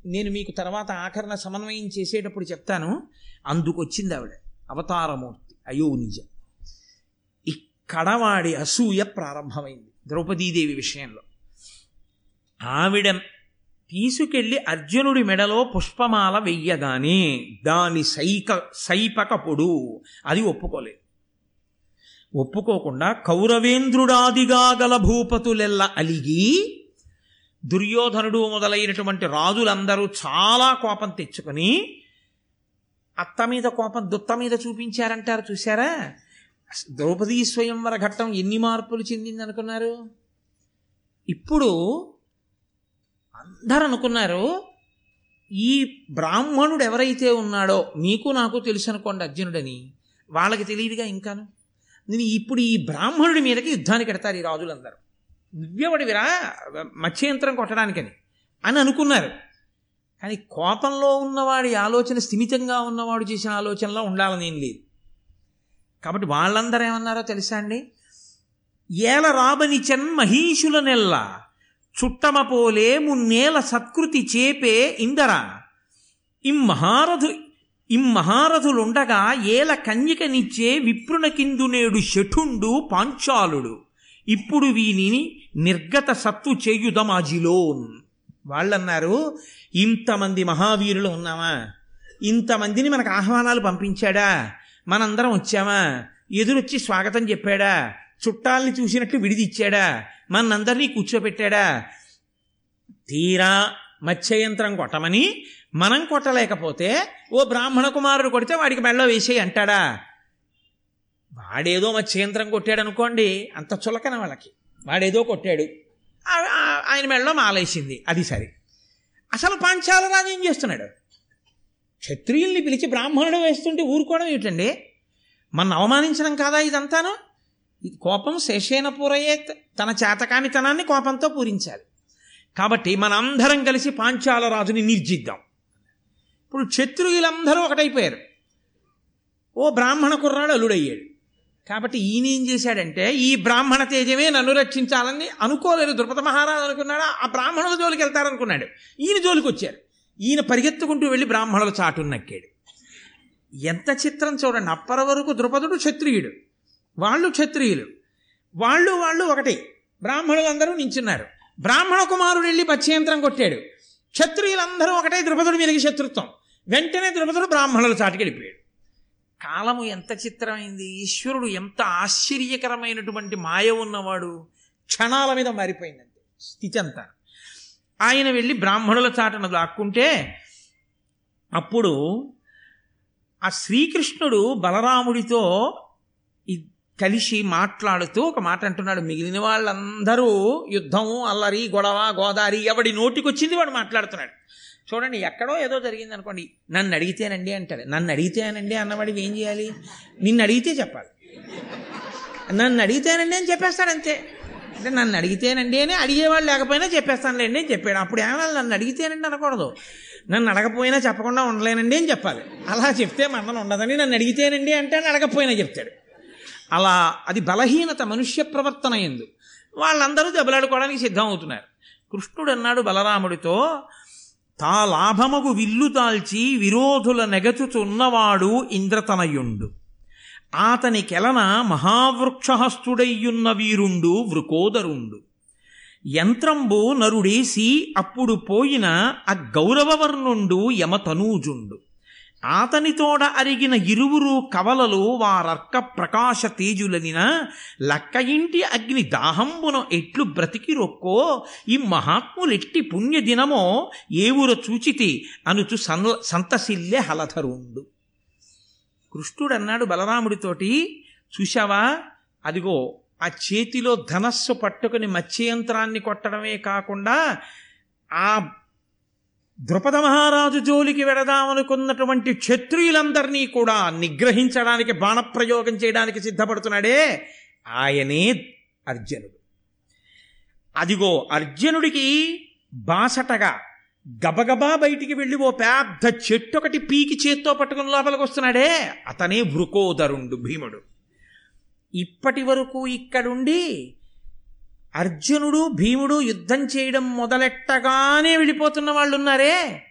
నేను మీకు తర్వాత ఆఖరణ సమన్వయం చేసేటప్పుడు చెప్తాను. అందుకొచ్చింది ఆవిడ. అవతారమూర్తి అయో నిజం ఇక్కడ వాడి అసూయ ప్రారంభమైంది. ద్రౌపదీదేవి విషయంలో. ఆవిడ తీసుకెళ్ళి అర్జునుడి మెడలో పుష్పమాల వెయ్యగానే దాని సైక సైపకపుడు. అది ఒప్పుకోలేదు. ఒప్పుకోకుండా కౌరవేంద్రుడాదిగా గల భూపతులెల్ల అలిగి దుర్యోధనుడు మొదలైనటువంటి రాజులందరూ చాలా కోపం తెచ్చుకొని అత్త మీద కోపం దుత్త మీద చూపించారంటారు చూశారా? ద్రౌపదీ స్వయంవర ఘట్టం ఎన్ని మార్పులు చెందింది అనుకున్నారు ఇప్పుడు అందరు అనుకున్నారు ఈ బ్రాహ్మణుడు ఎవరైతే ఉన్నాడో నీకు నాకు తెలుసు అనుకోండి అర్జునుడని. వాళ్ళకి తెలియదుగా ఇంకాను. నేను ఇప్పుడు ఈ బ్రాహ్మణుడి మీదకి యుద్ధానికి ఎడతారు ఈ రాజులందరూ. నువ్వెవడివిరా మత్స్యంత్రం కొట్టడానికని అని అనుకున్నారు. కానీ కోపంలో ఉన్నవాడి ఆలోచన స్థిమితంగా ఉన్నవాడు చేసిన ఆలోచనలో ఉండాలని ఏం లేదు. కాబట్టి వాళ్ళందరూ ఏమన్నారో తెలుసా అండి? ఏల రాబని చెన్ మహీషుల నెల్ల చుట్టమ పోలే మున్నేల సత్కృతి చేపే ఇందర. ఇమ్మహారథు ఇమ్మహారథులుండగా ఏల కన్యకనిచ్చే విప్రునకిందు నేడు శఠుండు పాంచాలుడు. ఇప్పుడు వీనిని నిర్గత సత్తు చేయుదమాజిలోన్. వాళ్ళన్నారు ఇంతమంది మహావీరులు ఉన్నామా? ఇంతమందిని మనకు ఆహ్వానాలు పంపించాడా? మనందరం వచ్చామా? ఎదురొచ్చి స్వాగతం చెప్పాడా? చుట్టాల్ని చూసినట్టు విడిదిచ్చాడా? మనందరినీ కూర్చోబెట్టాడా? తీరా మత్స్యయంత్రం కొట్టమని మనం కొట్టలేకపోతే ఓ బ్రాహ్మణ కుమారుడు కొడితే వాడికి మెళ్ళో వేసేయి అంటాడా? వాడేదో మత్స్యయంత్రం కొట్టాడు అనుకోండి అంత చులకన వాళ్ళకి. వాడేదో కొట్టాడు. ఆయన మెళ్ళలో మాలేసింది. అది సరే. అసలు పాంచాల రాజు ఏం చేస్తున్నాడు? క్షత్రియుల్ని పిలిచి బ్రాహ్మణుడు వేస్తుంటే ఊరుకోవడం ఏమిటండి? మన అవమానించడం కాదా ఇదంతాను? కోపం శేషేన పూరయ్యే తన చేతకానితనాన్ని కోపంతో పూరించాలి. కాబట్టి మనందరం కలిసి పాంచాల రాజుని నిర్జిద్దాం. ఇప్పుడు క్షత్రియులందరూ ఒకటైపోయారు. ఓ బ్రాహ్మణ కుర్రాడు అల్లుడయ్యాడు. కాబట్టి ఈయన ఏం చేశాడంటే ఈ బ్రాహ్మణ తేజమే నన్ను రక్షించాలని అనుకోలేదు. ద్రుపద మహారాజు అనుకున్నాడు? ఆ బ్రాహ్మణుల జోలికి వెళ్తారనుకున్నాడు. ఈయన జోలికి వచ్చారు. ఈయన పరిగెత్తుకుంటూ వెళ్ళి బ్రాహ్మణుల చాటును నక్కాడు. ఎంత చిత్రం చూడండి. అప్పటి వరకు ద్రుపదుడు క్షత్రియుడు. వాళ్ళు క్షత్రియులు. వాళ్ళు వాళ్ళు ఒకటే. బ్రాహ్మణులు అందరూ నించున్నారు. బ్రాహ్మణ కుమారుడు వెళ్ళి పచ్చయంత్రం కొట్టాడు. క్షత్రియులందరూ ఒకటే ద్రుపదుడి మీదకి శత్రుత్వం. వెంటనే ద్రుపదుడు బ్రాహ్మణుల చాటుకి వెళ్ళిపోయాడు. కాలము ఎంత చిత్రమైంది. ఈశ్వరుడు ఎంత ఆశ్చర్యకరమైనటువంటి మాయ ఉన్నవాడు. క్షణాల మీద మారిపోయిందండి స్థితి అంతా ఆయన వెళ్ళి బ్రాహ్మణుల చాటను దాక్కుంటే అప్పుడు ఆ శ్రీకృష్ణుడు బలరాముడితో కలిసి మాట్లాడుతూ ఒక మాట అంటున్నాడు. మిగిలిన వాళ్ళందరూ యుద్ధం అల్లరి గొడవ గోదారి ఎవడి నోటికొచ్చింది వాడు మాట్లాడుతున్నాడు. చూడండి ఎక్కడో ఏదో జరిగింది అనుకోండి నన్ను అడిగితేనండి అంటాడు. నన్ను అడిగితేనండి అన్నవాడికి ఏం చేయాలి? నిన్ను అడిగితే చెప్పాలి. నన్ను అడిగితేనండి అని చెప్పేస్తాడు అంతే. అంటే నన్ను అడిగితేనండి అని అడిగేవాళ్ళు లేకపోయినా చెప్పేస్తానులేండి అని చెప్పాడు. అప్పుడు ఏమన్నా నన్ను అడిగితేనండి అనకూడదు. నన్ను అడగపోయినా చెప్పకుండా ఉండలేనండి అని చెప్పాలి. అలా చెప్తే మనం ఉండదని నన్ను అడిగితేనండి అంటే అని అడగపోయినా చెప్తాడు. అలా అది బలహీనత మనుష్య ప్రవర్తన ఎందు. వాళ్ళందరూ దెబ్బలాడుకోవడానికి సిద్ధం అవుతున్నారు కృష్ణుడు అన్నాడు బలరాముడితో తా లాభమగు విల్లు దాల్చి విరోధుల నెగచుచున్నవాడు ఇంద్రతనయుండు. ఆతని కెలన మహావృక్షహస్తుడయ్యున్న వీరుండు వృకోదరుండు. యంత్రంబు నరుడేసి అప్పుడు పోయిన ఆ గౌరవవర్ణుండు యమతనూజుండు. ఆతనితోడ అరిగిన ఇరువురు కవలలు వారర్క ప్రకాశ తేజులనిన లక్క ఇంటి అగ్ని దాహంబున ఎట్లు బ్రతికి రొక్కో ఈ మహాత్ములెట్టి పుణ్యదినమో ఏవుర చూచితి అనుచు సన్ సంతసిల్లె హలధరుండు. కృష్ణుడు అన్నాడు బలరాముడితోటి చూశావా? అదిగో ఆ చేతిలో ధనస్సు పట్టుకుని మత్స్యంత్రాన్ని కొట్టడమే కాకుండా ఆ ద్రుపద మహారాజు జోలికి వెడదామనుకున్నటువంటి క్షత్రియులందరినీ కూడా నిగ్రహించడానికి బాణప్రయోగం చేయడానికి సిద్ధపడుతున్నాడే ఆయనే అర్జునుడు. అదిగో అర్జునుడికి బాసటగా గబగబా బయటికి వెళ్ళి ఓ పెద్ద చెట్టు ఒకటి పీకి చేత్తో పట్టుకుని లోపలికి వస్తున్నాడే. అతనే వృకోదరుండు భీముడు. ఇప్పటి వరకు ఇక్కడుండి అర్జునుడు భీముడు యుద్ధం చేయడం మొదలెట్టగానే వెళ్ళిపోతున్న వాళ్ళు ఉన్నారే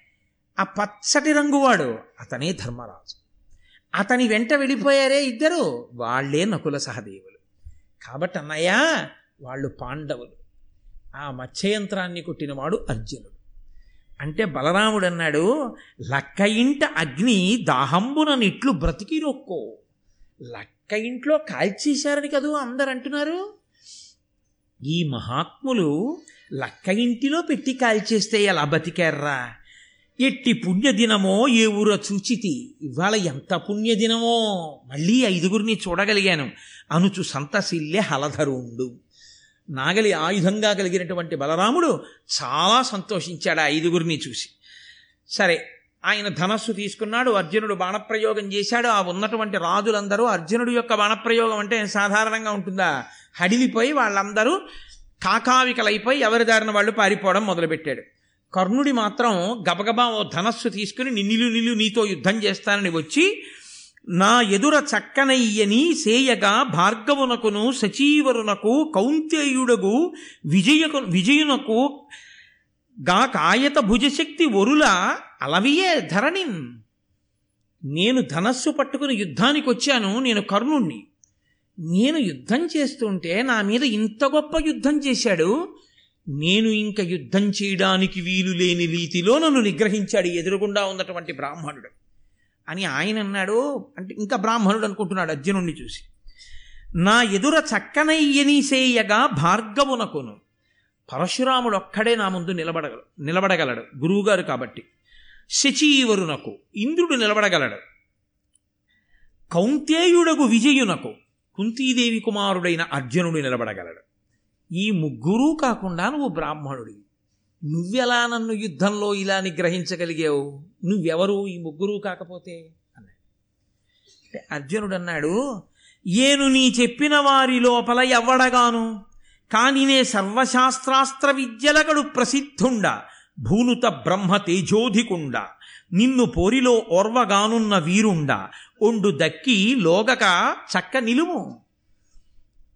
ఆ పచ్చటి రంగువాడు అతనే ధర్మరాజు. అతని వెంట వెళ్ళిపోయారే ఇద్దరు. వాళ్ళే నకుల సహదేవులు. కాబట్టి అన్నయ్య వాళ్ళు పాండవులు. ఆ మత్స్యయంత్రాన్ని కొట్టినవాడు అర్జునుడు. అంటే బలరాముడు అన్నాడు లక్క ఇంట అగ్ని దాహంబున నిట్లు బ్రతికి నొక్కో లక్క ఇంట్లో కాల్చేశారని కదూ అందరు అంటున్నారు ఈ మహాత్ములు లక్క ఇంటిలో పెట్టి కాల్చేస్తే ఎలా బతికారా ఎట్టి పుణ్యదినమో ఏ ఊర చూచితి. ఇవాళ ఎంత పుణ్యదినమో? మళ్ళీ ఐదుగురిని చూడగలిగాను. అనుచు సంతసిల్లే హలధరుండు నాగలి ఆయుధంగా కలిగినటువంటి బలరాముడు చాలా సంతోషించాడు ఆ ఐదుగురిని చూసి. సరే ఆయన ధనస్సు తీసుకున్నాడు అర్జునుడు బాణప్రయోగం చేశాడు. ఆ ఉన్నటువంటి రాజులందరూ అర్జునుడు యొక్క బాణప్రయోగం అంటే సాధారణంగా ఉంటుందా? హడిలిపోయి వాళ్ళందరూ కాకావికలైపోయి ఎవరి దారిన వాళ్ళు పారిపోవడం మొదలుపెట్టాడు. కర్ణుడి మాత్రం గబగబా ఓ ధనస్సు తీసుకుని నిన్నిలు నిలు నీతో యుద్ధం చేస్తానని వచ్చి నా ఎదుర చక్కనయ్యని సేయగా భార్గవునకును సచీవరునకు కౌంతేయుడగు విజయకు విజయునకు గా కాయత భుజశక్తి ఒరుల అలవియే ధరణిన్ నేను ధనస్సు పట్టుకుని యుద్ధానికి వచ్చాను నేను కర్ణుణ్ణి. నేను యుద్ధం చేస్తుంటే నా మీద ఇంత గొప్ప యుద్ధం చేశాడు. నేను ఇంక యుద్ధం చేయడానికి వీలు లేని రీతిలో నన్ను నిగ్రహించాడు ఎదురుగుండా ఉన్నటువంటి బ్రాహ్మణుడు. అని ఆయన అన్నాడు అంటే ఇంకా బ్రాహ్మణుడు అనుకుంటున్నాడు అర్జునుణ్ణి చూసి. నా ఎదుర చక్కనయ్యనిసేయగా భార్గవునకును. పరశురాముడు ఒక్కడే నా ముందు నిలబడగలడు నిలబడగలడు. గురువుగారు కాబట్టి. శచీవరునకు ఇంద్రుడు నిలబడగలడు. కౌంతేయుడగు విజయునకు కుంతీదేవి కుమారుడైన అర్జునుడు నిలబడగలడు. ఈ ముగ్గురూ కాకుండా నువ్వు బ్రాహ్మణుడివి. నువ్వెలా నన్ను యుద్ధంలో ఇలా నిగ్రహించగలిగావు నువ్వెవరు? ఈ ముగ్గురు కాకపోతే? అన్నాడు. అంటే అర్జునుడు అన్నాడు ఏను నీ చెప్పిన వారి లోపల ఎవ్వడగాను? కాని నే సర్వశాస్త్రాస్త్ర విద్యలగడు ప్రసిద్ధుండా. భూనుత బ్రహ్మ తేజోధికుండ నిన్ను పోరిలో ఓర్వగానున్న వీరుండ. ఒండు దక్కి లోగక చక్క నిలుము.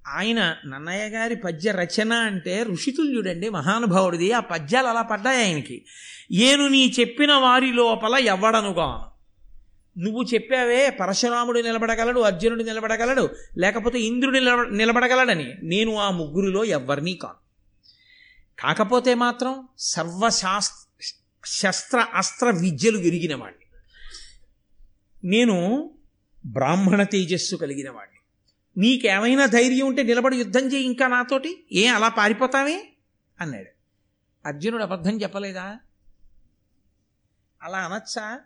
ఆయన నన్నయ్య గారి పద్య రచన అంటే ఋషితుల్యుడండి మహానుభావుడిది. ఆ పద్యాలు అలా పడ్డాయి ఆయనకి. ఏను నీ చెప్పిన వారి లోపల ఎవ్వడనుగా. నువ్వు చెప్పావే పరశురాముడు నిలబడగలడు అర్జునుడు నిలబడగలడు లేకపోతే ఇంద్రుడు నిలబ నిలబడగలడని. నేను ఆ ముగ్గురిలో ఎవ్వరినీ కాను. కాకపోతే మాత్రం సర్వశాస్త్ర శస్త్ర అస్త్ర విద్యలు విరిగిన వాడిని నేను బ్రాహ్మణ తేజస్సు కలిగిన వాడిని నీకేమైనా ధైర్యం ఉంటే నిలబడి యుద్ధం చేయి ఇంకా నాతోటి. ఏ అలా పారిపోతావే? అన్నాడు. అర్జునుడు అబద్ధం చెప్పలేదా? అలా అనొచ్చా?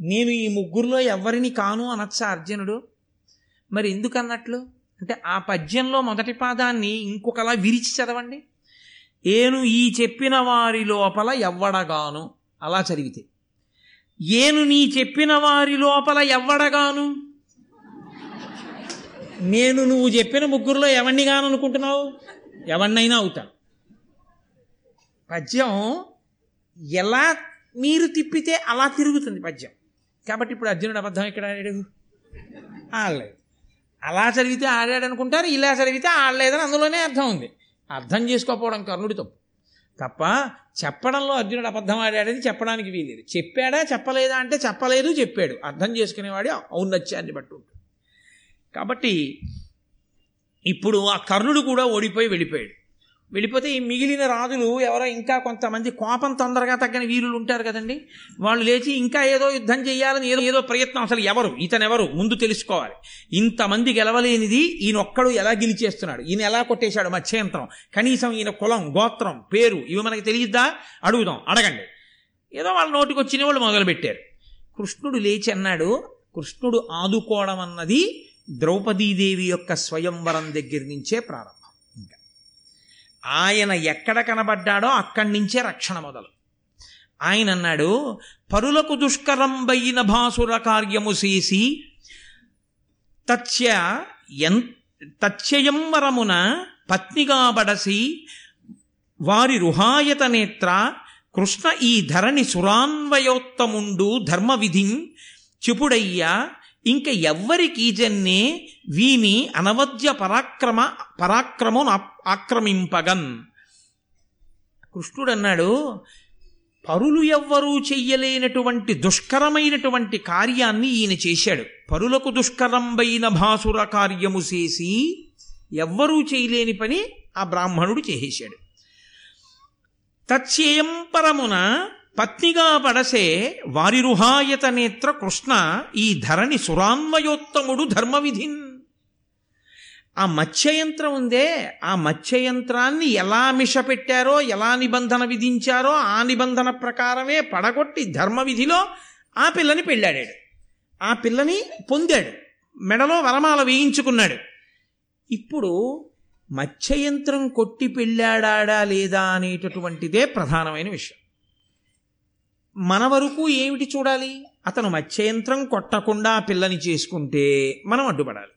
నేను ఈ ముగ్గురులో ఎవరిని కాను అనొచ్చా అర్జునుడు? మరి ఎందుకు అన్నట్లు అంటే ఆ పద్యంలో మొదటి పాదాన్ని ఇంకొకలా విరిచి చదవండి. ఏను ఈ చెప్పిన వారి లోపల ఎవ్వడగాను? అలా చదివితే. ఏను నీ చెప్పిన వారి లోపల ఎవ్వడగాను? నేను నువ్వు చెప్పిన ముగ్గురులో ఎవరిని కాననుకుంటున్నావు ఎవరినైనా అవుతా. పద్యం ఎలా మీరు తిప్పితే అలా తిరుగుతుంది పద్యం. కాబట్టి ఇప్పుడు అర్జునుడు అబద్ధం ఎక్కడ ఆడాడు? ఆడలేదు. అలా చదివితే ఆడాడు అనుకుంటారు ఇలా చదివితే ఆడలేదని అందులోనే అర్థం ఉంది. అర్థం చేసుకోకపోవడం కర్ణుడి తప్పు. తప్ప చెప్పడంలో అర్జునుడు అబద్ధం ఆడాడని చెప్పడానికి వీలేదు చెప్పాడా చెప్పలేదా అంటే చెప్పలేదు చెప్పాడు. అర్థం చేసుకునేవాడు ఔన్నత్యాన్ని బట్టి ఉంటుంది. కాబట్టి ఇప్పుడు ఆ కర్ణుడు కూడా ఓడిపోయి వెళ్ళిపోయాడు. వెళ్ళిపోతే ఈ మిగిలిన రాజులు ఎవరో ఇంకా కొంతమంది కోపం తొందరగా తగ్గని వీరులు ఉంటారు కదండి. వాళ్ళు లేచి ఇంకా ఏదో యుద్ధం చేయాలని ఏదో ఏదో ప్రయత్నం. అసలు ఎవరు? ఇతనెవరు ముందు తెలుసుకోవాలి. ఇంతమంది గెలవలేనిది ఈయన ఒక్కడు ఎలా గెలిచేస్తున్నాడు? ఈయన ఎలా కొట్టేశాడు? మత్స్యంత్రం. కనీసం ఈయన కులం గోత్రం పేరు ఇవి మనకి తెలియద్దా? అడుగుదాం. అడగండి. ఏదో వాళ్ళ నోటికి వచ్చిన వాళ్ళు మొదలుపెట్టారు. కృష్ణుడు లేచి అన్నాడు కృష్ణుడు ఆదుకోవడం అన్నది ద్రౌపదీదేవి యొక్క స్వయంవరం దగ్గర నుంచే ప్రారంభం. ఆయన ఎక్కడ కనబడ్డాడో అక్కడి నుంచే రక్షణ మొదలు. ఆయన అన్నాడు పరులకు దుష్కరంబైన భాసుర కార్యము చేసి తత్య ఎన్ తత్యయంవరమున పత్నిగా బడసి వారి రుహాయత నేత్ర కృష్ణ ఈ ధరణి సురాన్వయోత్తముండు ధర్మ విధిం ఇంక ఎవ్వరికి జన్నే వీని అనవద్య పరాక్రమ పరాక్రమం ఆక్రమింపగన్. కృష్ణుడు అన్నాడు పరులు ఎవ్వరూ చెయ్యలేనటువంటి దుష్కరమైనటువంటి కార్యాన్ని ఈయన చేశాడు. పరులకు దుష్కరంబైన భాసుర కార్యము చేసి ఎవ్వరూ చేయలేని పని ఆ బ్రాహ్మణుడు చేసేశాడు. తచ్చేయం పరమున పత్నిగా పడసే వారి రుహాయత నేత్ర కృష్ణ ఈ ధరణి సురాన్వయోత్తముడు ధర్మవిధిన్. ఆ మత్స్యయంత్రం ఉందే ఆ మత్స్యయంత్రాన్ని ఎలా మిషపెట్టారో ఎలా నిబంధన విధించారో ఆ నిబంధన ప్రకారమే పడగొట్టి ధర్మ విధిలో ఆ పిల్లని పెళ్ళాడాడు. ఆ పిల్లని పొందాడు. మెడలో వరమాల వేయించుకున్నాడు. ఇప్పుడు మత్స్యయంత్రం కొట్టి పెళ్ళాడా లేదా అనేటటువంటిదే ప్రధానమైన విషయం. మన వరకు ఏమిటి చూడాలి? అతను మత్స్యయంత్రం కొట్టకుండా పిల్లని చేసుకుంటే మనం అడ్డుపడాలి.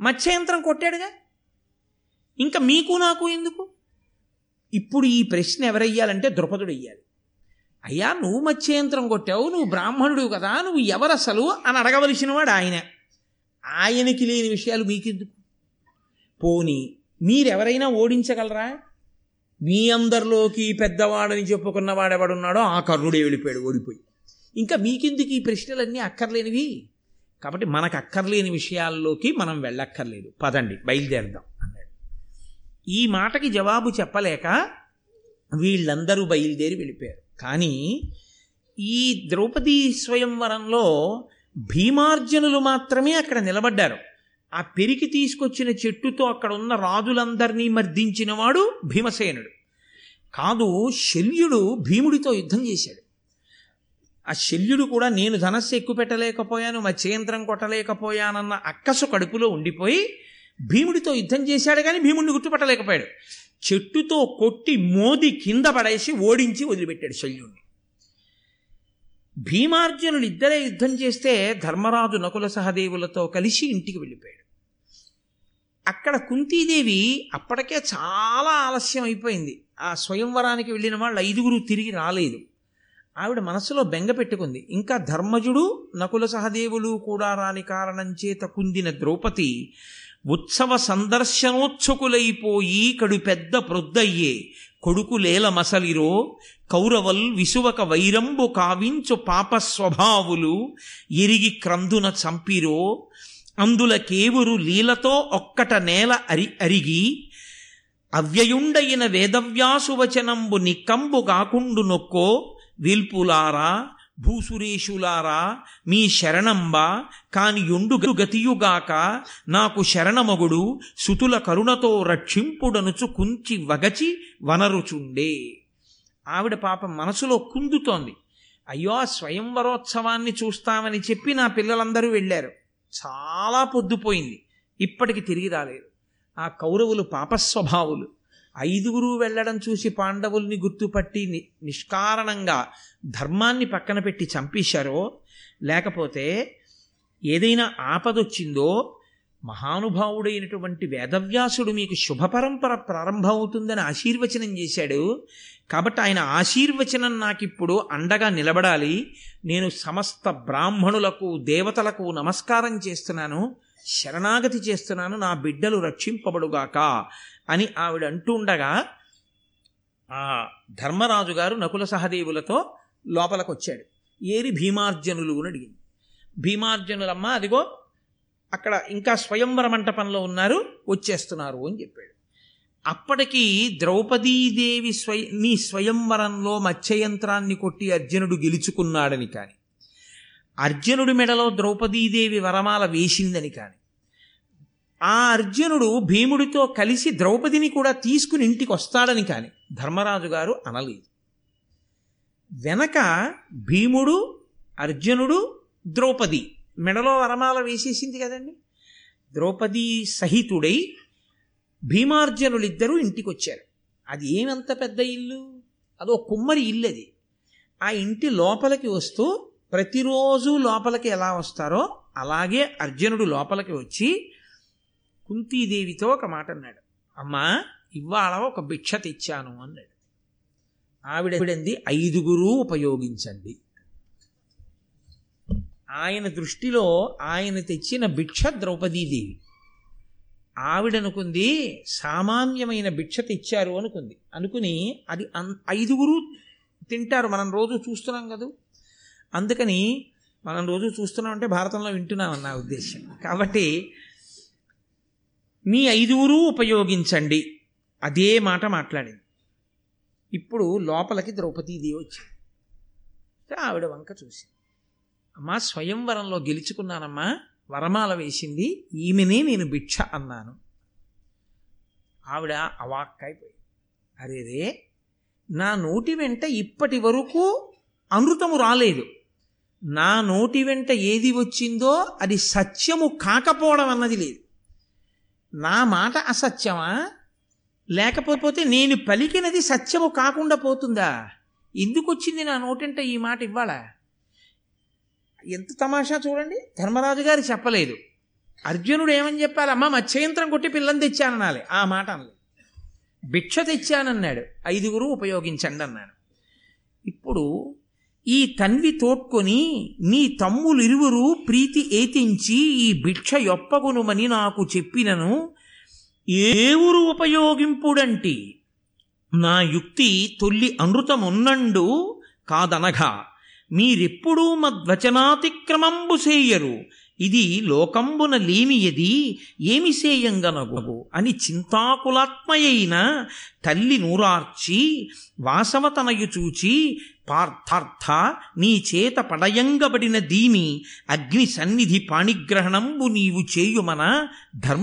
మత్స్యయంత్రం కొట్టాడుగా? ఇంకా మీకు నాకు ఎందుకు? ఇప్పుడు ఈ ప్రశ్న ఎవరయ్యాలంటే ద్రుపదుడు అయ్యాలి అయ్యా నువ్వు మత్స్యయంత్రం కొట్టావు నువ్వు బ్రాహ్మణుడు కదా నువ్వు ఎవరసలు అని అడగవలసిన వాడు ఆయన. ఆయనకి లేని విషయాలు మీకెందుకు? పోని మీరెవరైనా ఓడించగలరా? మీ అందరిలోకి పెద్దవాడని చెప్పుకున్నవాడెవడున్నాడో ఆ కర్ణుడే వెళ్ళిపోయాడు ఓడిపోయి. ఇంకా మీకెందుకు ఈ ప్రశ్నలన్నీ అక్కర్లేనివి? కాబట్టి మనకు అక్కర్లేని విషయాల్లోకి మనం వెళ్ళక్కర్లేదు. పదండి బయలుదేరదాం అన్నాడు. ఈ మాటకి జవాబు చెప్పలేక వీళ్ళందరూ బయలుదేరి వెళ్ళిపోయారు. కానీ ఈ ద్రౌపదీ స్వయంవరంలో భీమార్జనులు మాత్రమే అక్కడ నిలబడ్డారు. ఆ పెరికి తీసుకొచ్చిన చెట్టుతో అక్కడ ఉన్న రాజులందరినీ మర్దించినవాడు భీమసేనుడు. కాదు శల్యుడు భీముడితో యుద్ధం చేశాడు. ఆ శల్యుడు కూడా నేను ధనస్సు ఎక్కువ పెట్టలేకపోయాను మా కొట్టలేకపోయానన్న అక్కసు కడుపులో ఉండిపోయి భీముడితో యుద్ధం చేశాడు కానీ భీముడిని గుర్తుపట్టలేకపోయాడు. చెట్టుతో కొట్టి మోది కింద పడేసి ఓడించి వదిలిపెట్టాడు శల్యుణ్ణి. భీమార్జునులు ఇద్దరే యుద్ధం చేస్తే ధర్మరాజు నకుల సహదేవులతో కలిసి ఇంటికి వెళ్ళిపోయాడు. అక్కడ కుంతీదేవి అప్పటికే చాలా ఆలస్యం అయిపోయింది. ఆ స్వయంవరానికి వెళ్ళిన వాళ్ళు ఐదుగురు తిరిగి రాలేదు. ఆవిడ మనసులో బెంగ పెట్టుకుంది. ఇంకా ధర్మజుడు నకుల సహదేవులు కూడా రాని కారణం చేత కుందిన ద్రౌపది ఉత్సవ సందర్శనోత్సుకులైపోయి కడు పెద్ద ప్రొద్దయ్యే కొడుకులేల మసలిరో కౌరవల్ విసువక వైరంబు కావించు పాప స్వభావులు ఎరిగి క్రందున చంపిరో అందుల కేవురు లీలతో ఒక్కట నేల అరి అరిగి అవ్యయుండయిన వేదవ్యాసు వచనంబు నిక్కంబు కాకుండు నొక్కో వీల్పులారా భూసురేషులారా మీ శరణంబ కాని యొండు గతియుగాక నాకు శరణమగుడు సుతుల కరుణతో రక్షింపుడనుచు కుంచి వగచి వనరుచుండే. ఆవిడ పాపం మనసులో కుందుతోంది. అయ్యో ఆ స్వయంవరోత్సవాన్ని చూస్తామని చెప్పి నా పిల్లలందరూ వెళ్ళారు. చాలా పొద్దుపోయింది. ఇప్పటికి తిరిగి రాలేదు. ఆ కౌరవులు పాపస్వభావులు. ఐదుగురు వెళ్ళడం చూసి పాండవుల్ని గుర్తుపట్టి ని నిష్కారణంగా ధర్మాన్ని పక్కన పెట్టి చంపేశారో లేకపోతే ఏదైనా ఆపదొచ్చిందో మహానుభావుడైనటువంటి వేదవ్యాసుడు మీకు శుభపరంపర ప్రారంభమవుతుందని ఆశీర్వచనం చేశాడు. కాబట్టి ఆయన ఆశీర్వచనం నాకిప్పుడు అండగా నిలబడాలి. నేను సమస్త బ్రాహ్మణులకు దేవతలకు నమస్కారం చేస్తున్నాను. శరణాగతి చేస్తున్నాను. నా బిడ్డలు రక్షింపబడుగాక అని ఆవిడ అంటుండగా ఆ ధర్మరాజు గారు నకుల సహదేవులతో లోపలికొచ్చాడు. ఏరి భీమార్జనులు అని అడిగింది. భీమార్జనులమ్మ అదిగో అక్కడ ఇంకా స్వయంవర మంటపంలో ఉన్నారు వచ్చేస్తున్నారు అని చెప్పాడు. అప్పటికి ద్రౌపదీదేవి స్వయ నీ స్వయంవరంలో మత్స్యయంత్రాన్ని కొట్టి అర్జునుడు గెలుచుకున్నాడని కాని అర్జునుడి మెడలో ద్రౌపదీదేవి వరమాల వేసిందని కాని ఆ అర్జునుడు భీముడితో కలిసి ద్రౌపదిని కూడా తీసుకుని ఇంటికి వస్తాడని కాని ధర్మరాజు గారు అనలేదు. వెనక భీముడు అర్జునుడు ద్రౌపది మెడలో వరమాల వేసేసింది కదండి. ద్రౌపది సహితుడై భీమార్జనులిద్దరూ ఇంటికి వచ్చారు అది ఏమంత పెద్ద ఇల్లు? అదో కుమ్మరి ఇల్లు అది ఆ ఇంటి లోపలికి వస్తూ ప్రతిరోజు లోపలికి ఎలా వస్తారో అలాగే అర్జునుడు లోపలికి వచ్చి కుంతీదేవితో ఒక మాట అన్నాడు. అమ్మా ఇవాళ ఒక భిక్ష తెచ్చాను అన్నాడు. ఆవిడ ఐదుగురు ఉపయోగించండి. ఆయన దృష్టిలో ఆయన తెచ్చిన భిక్ష ద్రౌపదీదేవి. ఆవిడనుకుంది సామాన్యమైన భిక్ష తెచ్చారు అనుకుంది. అనుకుని అది అన్ ఐదుగురు తింటారు. మనం రోజు చూస్తున్నాం కదా. అందుకని మనం రోజు చూస్తున్నాం అంటే భారతంలో వింటున్నాం నా ఉద్దేశం. కాబట్టి మీ ఐదుగురు ఉపయోగించండి. అదే మాట మాట్లాడింది. ఇప్పుడు లోపలికి ద్రౌపదీదేవి వచ్చింది. ఆవిడ వంక చూసి అమ్మా స్వయంవరంలో గెలుచుకున్నానమ్మా వరమాల వేసింది ఈమెనే నేను భిక్ష అన్నాను. ఆవిడ అవాక్కైపోయి అరే రే నా నోటి వెంట ఇప్పటి వరకు అమృతము రాలేదు. నా నోటి వెంట ఏది వచ్చిందో అది సత్యము కాకపోవడం అన్నది లేదు. నా మాట అసత్యమా? లేకపోతే నేను పలికినది సత్యము కాకుండా పోతుందా? ఎందుకు వచ్చింది నా నోటంటే ఈ మాట ఇవ్వాలా ఎంత తమాషా చూడండి? ధర్మరాజు గారు చెప్పలేదు. అర్జునుడు ఏమని చెప్పాలి? అమ్మ మత్స్యంత్రం కొట్టి పిల్లని తెచ్చాననాలి. ఆ మాట అనలేదు. భిక్ష తెచ్చానన్నాడు. ఐదుగురు ఉపయోగించండి అన్నాడు. ఇప్పుడు ఈ తన్వి తోడ్కొని నీ తమ్ములిరువురు ప్రీతి ఏతించి ఈ భిక్ష యొప్పగునుమని నాకు చెప్పినను ఏవురు ఉపయోగింపుడంటి? నా యుక్తి తొల్లి అనృతమున్నండు కాదనగా. మీరెప్పుడూ మద్వచనాతిక్రమంబు సేయరు. ఇది లోకంబున లేమియది ఏమి సేయంగనగు అని చింతాకులాత్మయైన తల్లి నూరార్చి వాసవతనయు చూచి పార్థార్థ నీ చేత పడయంగబడిన దీని అగ్ని సన్నిధి పాణిగ్రహణంబు నీవు చేయుమన ధర్మ